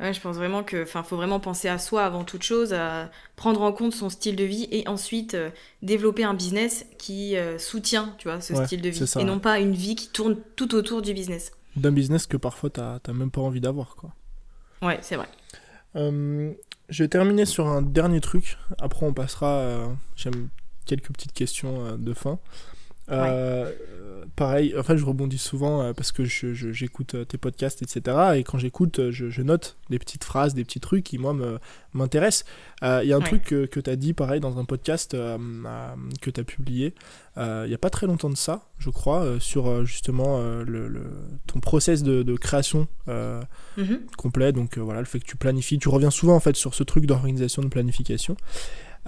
Ouais, je pense vraiment que, enfin, faut vraiment penser à soi avant toute chose, à prendre en compte son style de vie et ensuite euh, développer un business qui euh, soutient, tu vois, ce style de vie et non pas une vie qui tourne tout autour du business. D'un business que parfois t'as même pas envie d'avoir, quoi. Ouais, c'est vrai. Euh, je vais terminer sur un dernier truc. Après, on passera. J'aime quelques petites questions de fin. Euh, pareil, en fait, je rebondis souvent euh, parce que j'écoute euh, tes podcasts, etc. Et quand j'écoute, je, note des petites phrases, des petits trucs qui, moi, m'intéressent. Il y a un truc que, que tu as dit, pareil, dans un podcast que tu as publié il n'y a pas très longtemps de ça, je crois, sur justement le, ton process de, création mm-hmm. complet. Donc voilà, le fait que tu planifies. Tu reviens souvent, en fait, sur ce truc d'organisation, de planification.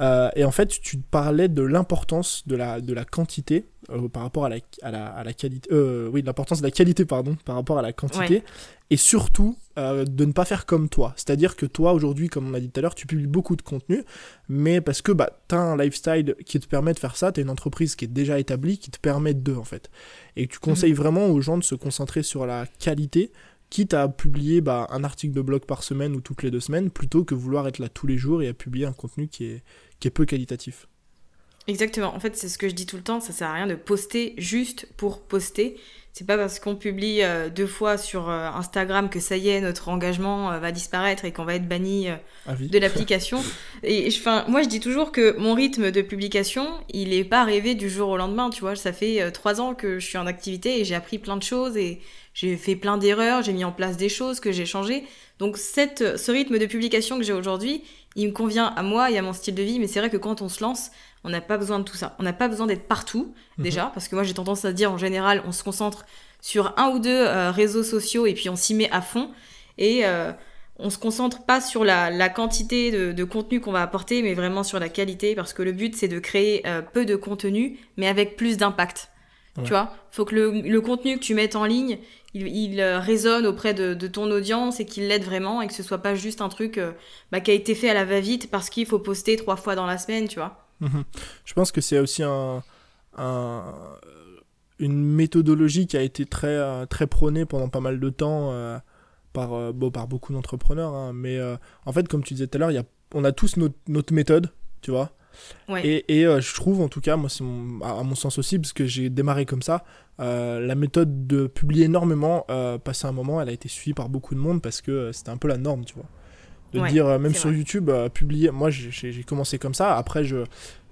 Et en fait, tu parlais de l'importance de la, de la quantité par rapport à la, à la, à la qualité. oui, l'importance de la qualité, pardon, par rapport à la quantité. Et surtout, de ne pas faire comme toi. C'est-à-dire que toi, aujourd'hui, comme on a dit tout à l'heure, tu publies beaucoup de contenu, mais parce que bah, tu as un lifestyle qui te permet de faire ça, tu as une entreprise qui est déjà établie, qui te permet de, en fait. Et tu conseilles mhm. vraiment aux gens de se concentrer sur la qualité quitte à publier bah, un article de blog par semaine ou toutes les deux semaines, plutôt que vouloir être là tous les jours et à publier un contenu qui est, qui est peu qualitatif. Exactement, en fait c'est ce que je dis tout le temps, ça sert à rien de poster juste pour poster. C'est pas parce qu'on publie euh, deux fois sur euh, Instagram que ça y est, notre engagement euh, va disparaître et qu'on va être banni de l'application. et enfin, moi je dis toujours que mon rythme de publication, il est pas arrivé du jour au lendemain, tu vois. Ça fait trois ans que je suis en activité et j'ai appris plein de choses et j'ai fait plein d'erreurs, j'ai mis en place des choses que j'ai changées. Donc cette, ce rythme de publication que j'ai aujourd'hui, il me convient à moi et à mon style de vie, mais c'est vrai que quand on se lance, on n'a pas besoin de tout ça. On n'a pas besoin d'être partout, mhm. déjà, parce que moi j'ai tendance à dire en général, on se concentre sur un ou deux euh, réseaux sociaux et puis on s'y met à fond. Et euh, on se concentre pas sur la, quantité de, contenu qu'on va apporter, mais vraiment sur la qualité, parce que le but c'est de créer euh, peu de contenu, mais avec plus d'impact. Tu vois, faut que le, contenu que tu mettes en ligne, il, euh, résonne auprès de, ton audience et qu'il l'aide vraiment et que ce soit pas juste un truc euh, bah, qui a été fait à la va-vite parce qu'il faut poster trois fois dans la semaine, tu vois. Mhm. Je pense que c'est aussi un, une méthodologie qui a été très, euh, très prônée pendant pas mal de temps par, bon, par beaucoup d'entrepreneurs. Hein. mais en fait, comme tu disais tout à l'heure, a, on a tous notre, notre méthode, tu vois. Et, euh, je trouve, en tout cas, moi, c'est à mon sens aussi, parce que j'ai démarré comme ça, euh, la méthode de publier énormément, euh, passé un moment, elle a été suivie par beaucoup de monde parce que c'était un peu la norme, tu vois. De dire, même sur YouTube, publier. Moi, j'ai commencé comme ça. Après, je,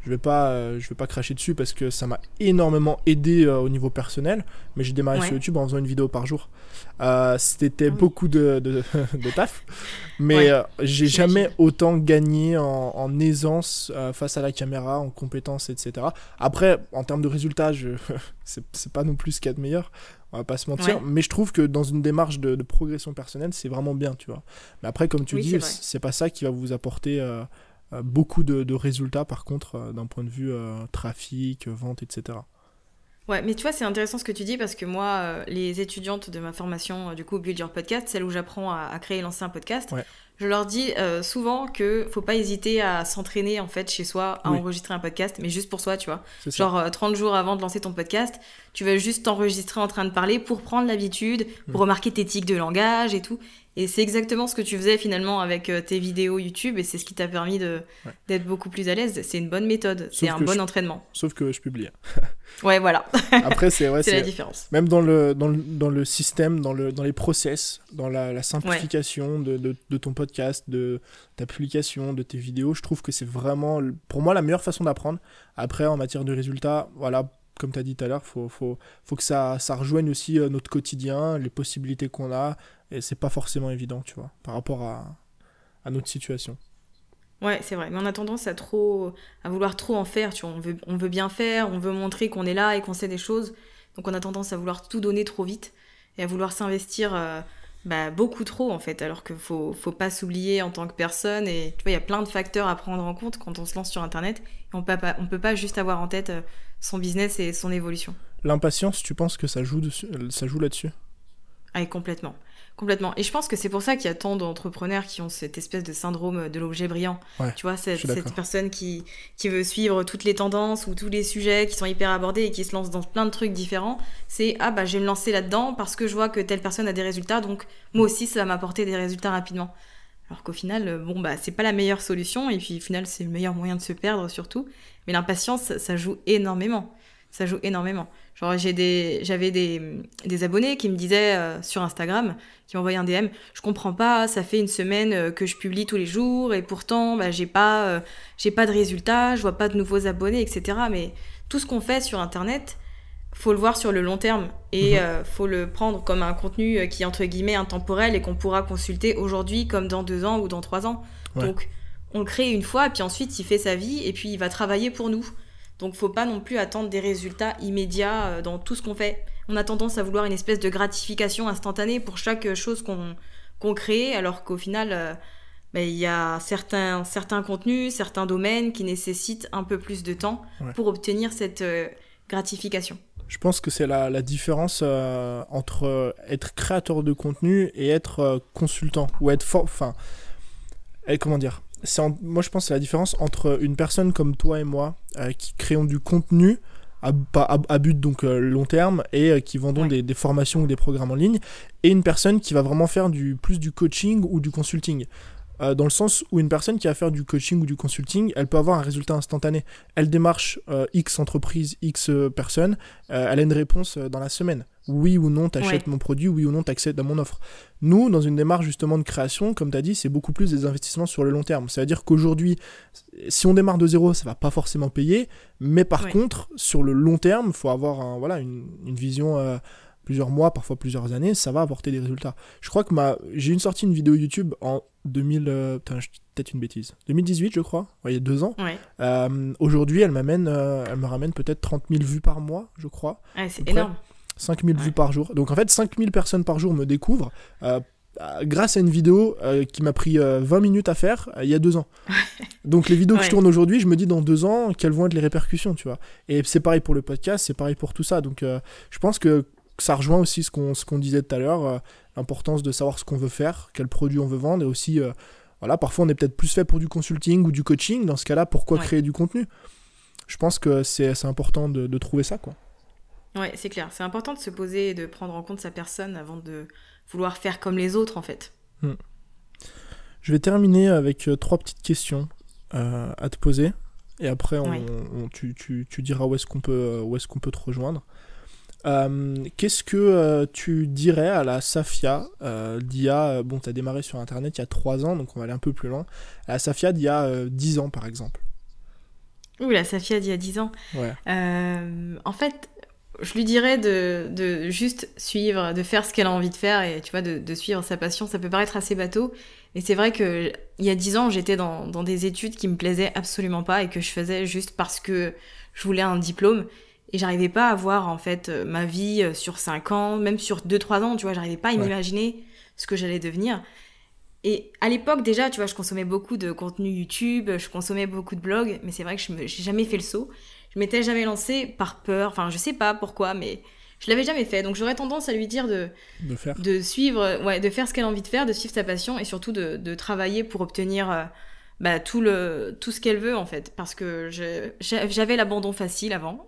je vais pas euh, je vais pas cracher dessus parce que ça m'a énormément aidé euh, au niveau personnel mais j'ai démarré sur YouTube en faisant une vidéo par jour. Euh, c'était ah beaucoup de, de, [LAUGHS] taf mais j'ai jamais autant gagné en, aisance face à la caméra en compétences etc après en termes de résultats [LAUGHS] c'est pas non plus ce qu'il y a de meilleur on va pas se mentir mais je trouve que dans une démarche de, progression personnelle c'est vraiment bien tu vois. Mais après comme tu dis c'est pas ça qui va vous apporter beaucoup de, résultats par contre euh, d'un point de vue euh, trafic, vente, etc. Ouais, mais tu vois, c'est intéressant ce que tu dis parce que moi, les étudiantes de ma formation, du coup, Build Your Podcast, celle où j'apprends à, créer et lancer un podcast, je leur dis souvent que faut pas hésiter à s'entraîner en fait chez soi à enregistrer un podcast, mais juste pour soi, tu vois. Genre 30 jours avant de lancer ton podcast, tu vas juste t'enregistrer en train de parler pour prendre l'habitude, pour mm. remarquer tes tics de langage et tout. Et c'est exactement ce que tu faisais finalement avec euh, tes vidéos YouTube et c'est ce qui t'a permis d'être beaucoup plus à l'aise. C'est une bonne méthode, c'est un bon entraînement. Sauf que je publie. [LAUGHS] ouais, voilà. [LAUGHS] Après, c'est ouais, la différence. Même dans le, dans le, dans le système, dans, le, dans les process, dans la, simplification de, de, de, ton podcast, de ta publication, de tes vidéos, je trouve que c'est vraiment, pour moi, la meilleure façon d'apprendre. Après, en matière de résultats, voilà, comme tu as dit tout à l'heure, il faut, faut, faut, que ça, ça rejoigne aussi euh, notre quotidien, les possibilités qu'on a, et c'est pas forcément évident, tu vois, par rapport à, à notre situation. Ouais, c'est vrai. Mais on a tendance à trop, à vouloir trop en faire. Tu vois, on veut, on veut bien faire, on veut montrer qu'on est là et qu'on sait des choses. Donc on a tendance à vouloir tout donner trop vite et à vouloir s'investir euh, bah, beaucoup trop en fait. Alors qu'il faut, faut pas s'oublier en tant que personne. Et tu vois, il y a plein de facteurs à prendre en compte quand on se lance sur Internet. Et on peut pas, on peut pas juste avoir en tête euh, son business et son évolution. L'impatience, tu penses que ça joue, dessus, ça joue là-dessus? Ah, complètement. Complètement. Et je pense que c'est pour ça qu'il y a tant d'entrepreneurs qui ont cette espèce de syndrome de l'objet brillant. tu vois, cette, cette personne qui, qui veut suivre toutes les tendances ou tous les sujets qui sont hyper abordés et qui se lance dans plein de trucs différents. C'est ah bah je vais me lancer là-dedans parce que je vois que telle personne a des résultats, donc moi aussi ça va m'apporter des résultats rapidement. Alors qu'au final, euh, bon bah c'est pas la meilleure solution et puis au final c'est le meilleur moyen de se perdre surtout. Mais l'impatience, ça joue énormément. Ça joue énormément. Genre, j'ai des, j'avais des, des abonnés qui me disaient euh, sur Instagram, qui m'envoyaient un DM, je comprends pas, ça fait une semaine euh, que je publie tous les jours et pourtant, bah, j'ai pas, euh, j'ai pas de résultats, je vois pas de nouveaux abonnés, etc. Mais tout ce qu'on fait sur Internet, faut le voir sur le long terme et mhm. faut le prendre comme un contenu qui est entre guillemets intemporel et qu'on pourra consulter aujourd'hui comme dans deux ans ou dans trois ans. Donc, on le crée une fois et puis ensuite il fait sa vie et puis il va travailler pour nous. Donc faut pas non plus attendre des résultats immédiats euh, dans tout ce qu'on fait. On a tendance à vouloir une espèce de gratification instantanée pour chaque chose qu'on crée, alors qu'au final, euh, bah, il y a certains, certains contenus, certains domaines qui nécessitent un peu plus de temps pour obtenir cette euh, gratification. Je pense que c'est la, la, différence euh, entre être créateur de contenu et être euh, consultant ou être. Enfin, comment dire Moi, je pense que c'est la différence entre une personne comme toi et moi qui créons du contenu à, à, but donc long terme et qui vendons des, des, formations ou des programmes en ligne et une personne qui va vraiment faire du plus du coaching ou du consulting euh, dans le sens où une personne qui va faire du coaching ou du consulting, elle peut avoir un résultat instantané. Elle démarche euh, X entreprise, X euh, personnes, elle a une réponse dans la semaine. Oui ou non, tu achètes mon produit, oui ou non, tu accèdes à mon offre. Nous, dans une démarche justement de création, comme tu as dit, c'est beaucoup plus des investissements sur le long terme. C'est-à-dire qu'aujourd'hui, si on démarre de zéro, ça va pas forcément payer, mais par contre, sur le long terme, il faut avoir un, voilà, une, une vision plusieurs mois, parfois plusieurs années, ça va apporter des résultats. Je crois que ma... j'ai une sortie une vidéo YouTube en 2000, euh, peut-être une bêtise, 2018 je crois, il y a deux ans. Euh, aujourd'hui, elle m'amène, euh, elle me ramène peut-être 30 000 vues par mois, je crois. c'est énorme. 5 000 vues par jour. Donc en fait, 5 000 personnes par jour me découvrent grâce à une vidéo qui m'a pris 20 minutes à faire il y a deux ans. Donc les vidéos que je tourne aujourd'hui, je me dis dans deux ans quelles vont être les répercussions, tu vois. Et c'est pareil pour le podcast, c'est pareil pour tout ça. Donc je pense que ça rejoint aussi ce qu'on qu'on disait tout à l'heure, euh, l'importance de savoir ce qu'on veut faire, quel produit on veut vendre, et aussi, euh, voilà, parfois on est peut-être plus fait pour du consulting ou du coaching, dans ce cas-là, pourquoi créer du contenu? Je pense que c'est important de, de, trouver ça, quoi. Ouais, c'est clair, c'est important de se poser et de prendre en compte sa personne avant de vouloir faire comme les autres, en fait. Hmm. Je vais terminer avec euh, trois petites questions à te poser, et après, on, tu, tu, tu, diras où est-ce qu'on peut, où est qu'on peut te rejoindre. Euh, qu'est-ce que euh, tu dirais à la Safia euh, d'il y a, bon, tu as démarré sur Internet il y a 3 ans, donc on va aller un peu plus loin, à la Safia d'il y a 10 ans par exemple Ouh, la Safia d'il y a 10 ans ouais. En fait, je lui dirais de, de, juste suivre, de faire ce qu'elle a envie de faire et tu vois, de, de, suivre sa passion. Ça peut paraître assez bateau. Et c'est vrai que il y a 10 ans, j'étais dans, dans des études qui me plaisaient absolument pas et que je faisais juste parce que je voulais un diplôme. Et j'arrivais pas à voir, en fait, euh, ma vie euh, sur 5 ans, même sur 2-3 ans, tu vois, j'arrivais pas à m'imaginer ce que j'allais devenir. Et à l'époque, déjà, tu vois, je consommais beaucoup de contenu YouTube, je consommais beaucoup de blogs, mais c'est vrai que je n'ai jamais fait le saut. Je m'étais jamais lancée par peur, enfin, je sais pas pourquoi, mais je l'avais jamais fait. Donc j'aurais tendance à lui dire de, de, faire. de suivre, ouais, de faire ce qu'elle a envie de faire, de suivre sa passion et surtout de, de travailler pour obtenir euh, bah, tout, le, tout ce qu'elle veut en fait. Parce que j'avais l'abandon facile avant.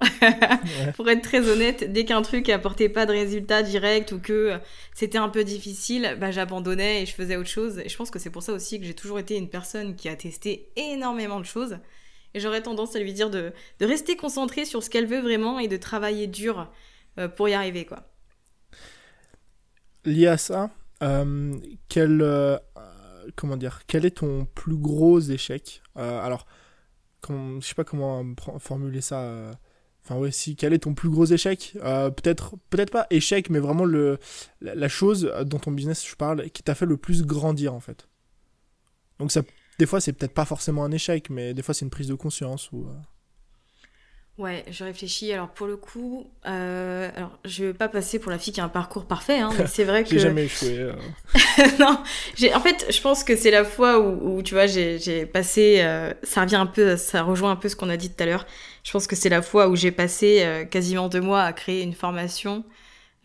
[LAUGHS] Pour être très honnête, dès qu'un truc apportait pas de résultat direct ou que c'était un peu difficile, bah, j'abandonnais et je faisais autre chose. Et je pense que c'est pour ça aussi que j'ai toujours été une personne qui a testé énormément de choses. Et j'aurais tendance à lui dire de, rester concentrée sur ce qu'elle veut vraiment et de travailler dur euh, pour y arriver. quoi. Lié à ça, euh, quel, euh, comment dire, quel est ton plus gros échec? Alors, je sais pas comment formuler ça. Enfin ouais, si quel est ton plus gros échec? Peut-être, peut-être pas échec, mais vraiment le la, chose dans ton business, je parle, qui t'a fait le plus grandir en fait. Donc ça, des fois, c'est peut-être pas forcément un échec, mais des fois, c'est une prise de conscience ou. Ouais, je réfléchis. Alors pour le coup, euh, alors je vais pas passer pour la fille qui a un parcours parfait, hein, mais c'est vrai [LAUGHS] que. j'ai jamais échoué. Euh. [LAUGHS] non, j'ai. En fait, je pense que c'est la fois où, où tu vois, j'ai passé. Euh, ça revient un peu, ça rejoint un peu ce qu'on a dit tout à l'heure. Je pense que c'est la fois où j'ai passé euh, quasiment deux mois à créer une formation.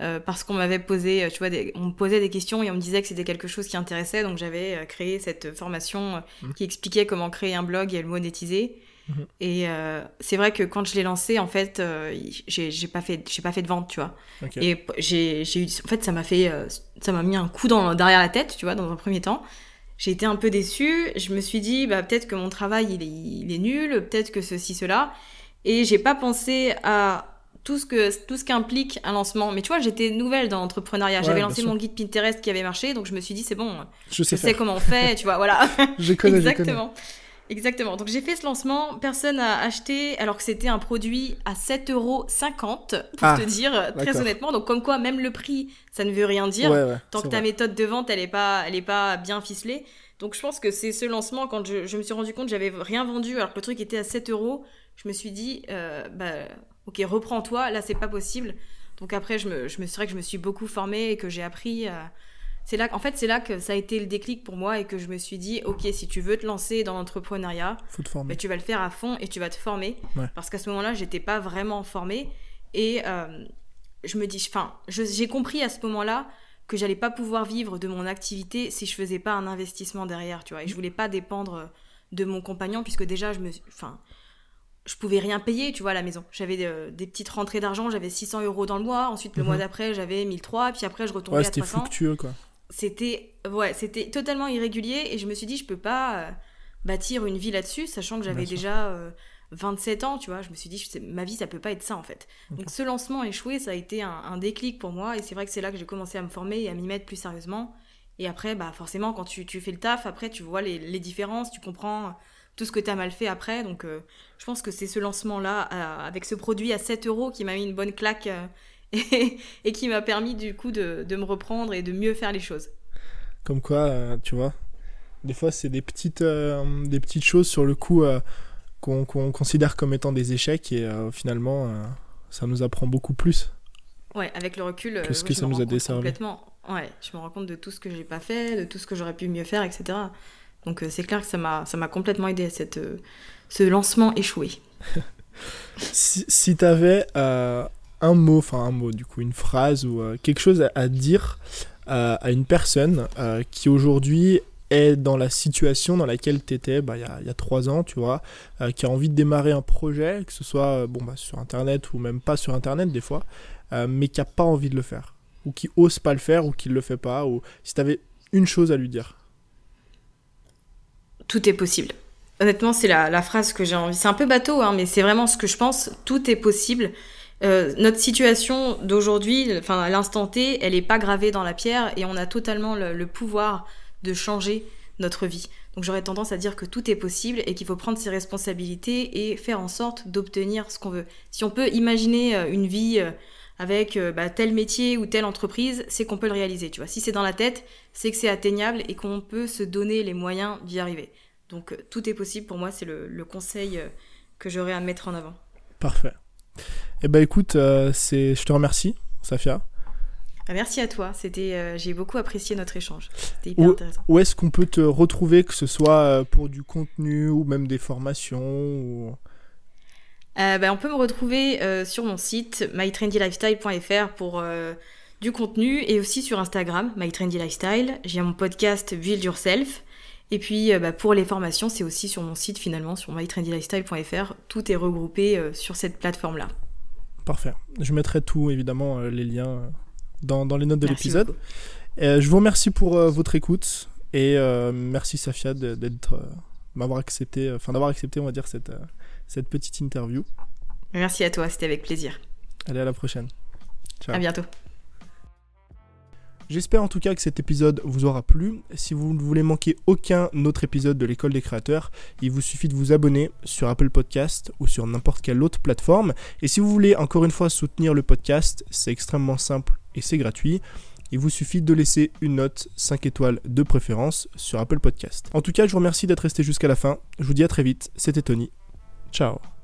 Euh, parce qu'on m'avait posé, tu vois, des, on me posait des questions et on me disait que c'était quelque chose qui intéressait, donc j'avais créé cette formation mmh. qui expliquait comment créer un blog et le monétiser. Mhm. Et euh, c'est vrai que quand je l'ai lancé, en fait, euh, j'ai pas fait, j'ai pas fait de vente, tu vois. Et j'ai eu, en fait, ça m'a fait, euh, ça m'a mis un coup dans, derrière la tête, tu vois, dans un premier temps. J'ai été un peu déçue. Je me suis dit, bah peut-être que mon travail il est, il est nul, peut-être que ceci cela. Et j'ai pas pensé à tout ce que tout ce qu'implique un lancement. Mais tu vois, j'étais nouvelle dans l'entrepreneuriat. J'avais lancé mon guide Pinterest qui avait marché, donc je me suis dit c'est bon, je sais, je sais comment on fait, tu vois, voilà. [LAUGHS] je connais, exactement. Je connais. Exactement. Donc j'ai fait ce lancement, personne n'a acheté alors que c'était un produit à 7,50 euros pour ah, te dire très honnêtement. Donc comme quoi même le prix, ça ne veut rien dire tant que ta méthode de vente elle est pas elle est pas bien ficelée. Donc je pense que c'est ce lancement quand je, je, me suis rendu compte que j'avais rien vendu alors que le truc était à 7 euros, je me suis dit euh, bah ok reprends-toi là c'est pas possible. Donc après je me je me que je me suis beaucoup formée et que j'ai appris c'est là, en fait, c'est là que ça a été le déclic pour moi et que je me suis dit, ok, si tu veux te lancer dans l'entrepreneuriat, bah, tu vas le faire à fond et tu vas te former. Parce qu'à ce moment-là, j'étais pas vraiment formée et euh, je me dis, enfin, j'ai compris à ce moment-là que j'allais pas pouvoir vivre de mon activité si je faisais pas un investissement derrière, tu vois. Et je voulais pas dépendre de mon compagnon puisque déjà je me, enfin, je pouvais rien payer, tu vois, à la maison. J'avais des petites rentrées d'argent, j'avais 600 euros dans le mois. Ensuite, le mois mhm. d'après, j'avais 1003. Puis après, je retombais ouais, à 300. C'était fluctueux, quoi c'était ouais, c'était totalement irrégulier et je me suis dit je peux pas euh, bâtir une vie là-dessus sachant que j'avais déjà 27 euh, ans, tu vois, je me suis dit ma vie ça peut pas être ça en fait. Donc ce lancement échoué, ça a été un, déclic pour moi et c'est vrai que c'est là que j'ai commencé à me former et à m'y mettre plus sérieusement. Et après bah forcément quand tu, tu fais le taf, après tu vois les, les différences, tu comprends tout ce que tu as mal fait après. Donc, euh, je pense que c'est ce lancement-là, avec ce produit à 7 euros, qui m'a mis une bonne claque [LAUGHS] et, qui m'a permis du coup de, me reprendre et de mieux faire les choses. Comme quoi, euh, tu vois, des fois c'est des petites, euh, des petites choses sur le coup euh, qu'on considère comme étant des échecs et finalement ça nous apprend beaucoup plus. Ouais, avec le recul, que ce que ça nous a desservi. Complètement. Ouais, je me rends compte de tout ce que j'ai pas fait, de tout ce que j'aurais pu mieux faire, etc. Donc c'est clair que ça m'a complètement aidé à cette ce lancement échoué. [LAUGHS] si si tu avais un mot, enfin un mot du coup, une phrase ou euh, quelque chose à, dire euh, à une personne euh, qui aujourd'hui est dans la situation dans laquelle tu étais bah, il y, a, trois ans, tu vois, qui a envie de démarrer un projet, que ce soit bon, bah, sur Internet ou même pas sur Internet des fois, mais qui n'a pas envie de le faire, ou qui ose pas le faire, ou qui ne le fait pas, ou si tu avais une chose à lui dire. Tout est possible. Honnêtement, c'est la, la, phrase que j'ai envie. C'est un peu bateau, hein, mais c'est vraiment ce que je pense. Tout est possible. Euh, notre situation d'aujourd'hui, enfin à l'instant T, elle n'est pas gravée dans la pierre et on a totalement le, pouvoir de changer notre vie. Donc j'aurais tendance à dire que tout est possible et qu'il faut prendre ses responsabilités et faire en sorte d'obtenir ce qu'on veut. Si on peut imaginer euh, une vie euh, avec bah, tel métier ou telle entreprise, c'est qu'on peut le réaliser. Tu vois, si c'est dans la tête, c'est que c'est atteignable et qu'on peut se donner les moyens d'y arriver. Donc tout est possible. Pour moi, c'est le conseil que j'aurais à mettre en avant. Parfait. Eh ben écoute, euh, c'est, je te remercie, Safia. Ah, merci à toi. C'était, euh, j'ai beaucoup apprécié notre échange. C'était hyper intéressant. Où est-ce qu'on peut te retrouver, que ce soit euh, pour du contenu ou même des formations ou... Ben, on peut me retrouver sur mon site mytrendylifestyle.fr pour du contenu et aussi sur Instagram mytrendylifestyle. J'ai mon podcast Build Yourself. Et puis bah, pour les formations, c'est aussi sur mon site finalement, sur mytrendylifestyle.fr. Tout est regroupé sur cette plateforme-là. Parfait. Je mettrai tout, évidemment, euh, les liens euh, dans, dans les notes de l'épisode. Euh, je vous remercie pour votre écoute et merci Safia d'être m'avoir accepté, enfin d'avoir accepté, on va dire, cette, cette petite interview. Merci à toi, c'était avec plaisir. Allez, à la prochaine. Ciao. À bientôt. J'espère en tout cas que cet épisode vous aura plu. Si vous ne voulez manquer aucun autre épisode de l'école des créateurs, il vous suffit de vous abonner sur Apple Podcast ou sur n'importe quelle autre plateforme. Et si vous voulez encore une fois soutenir le podcast, c'est extrêmement simple et c'est gratuit. Il vous suffit de laisser une note 5 étoiles de préférence sur Apple Podcast. En tout cas, je vous remercie d'être resté jusqu'à la fin. Je vous dis à très vite. C'était Tony. Ciao.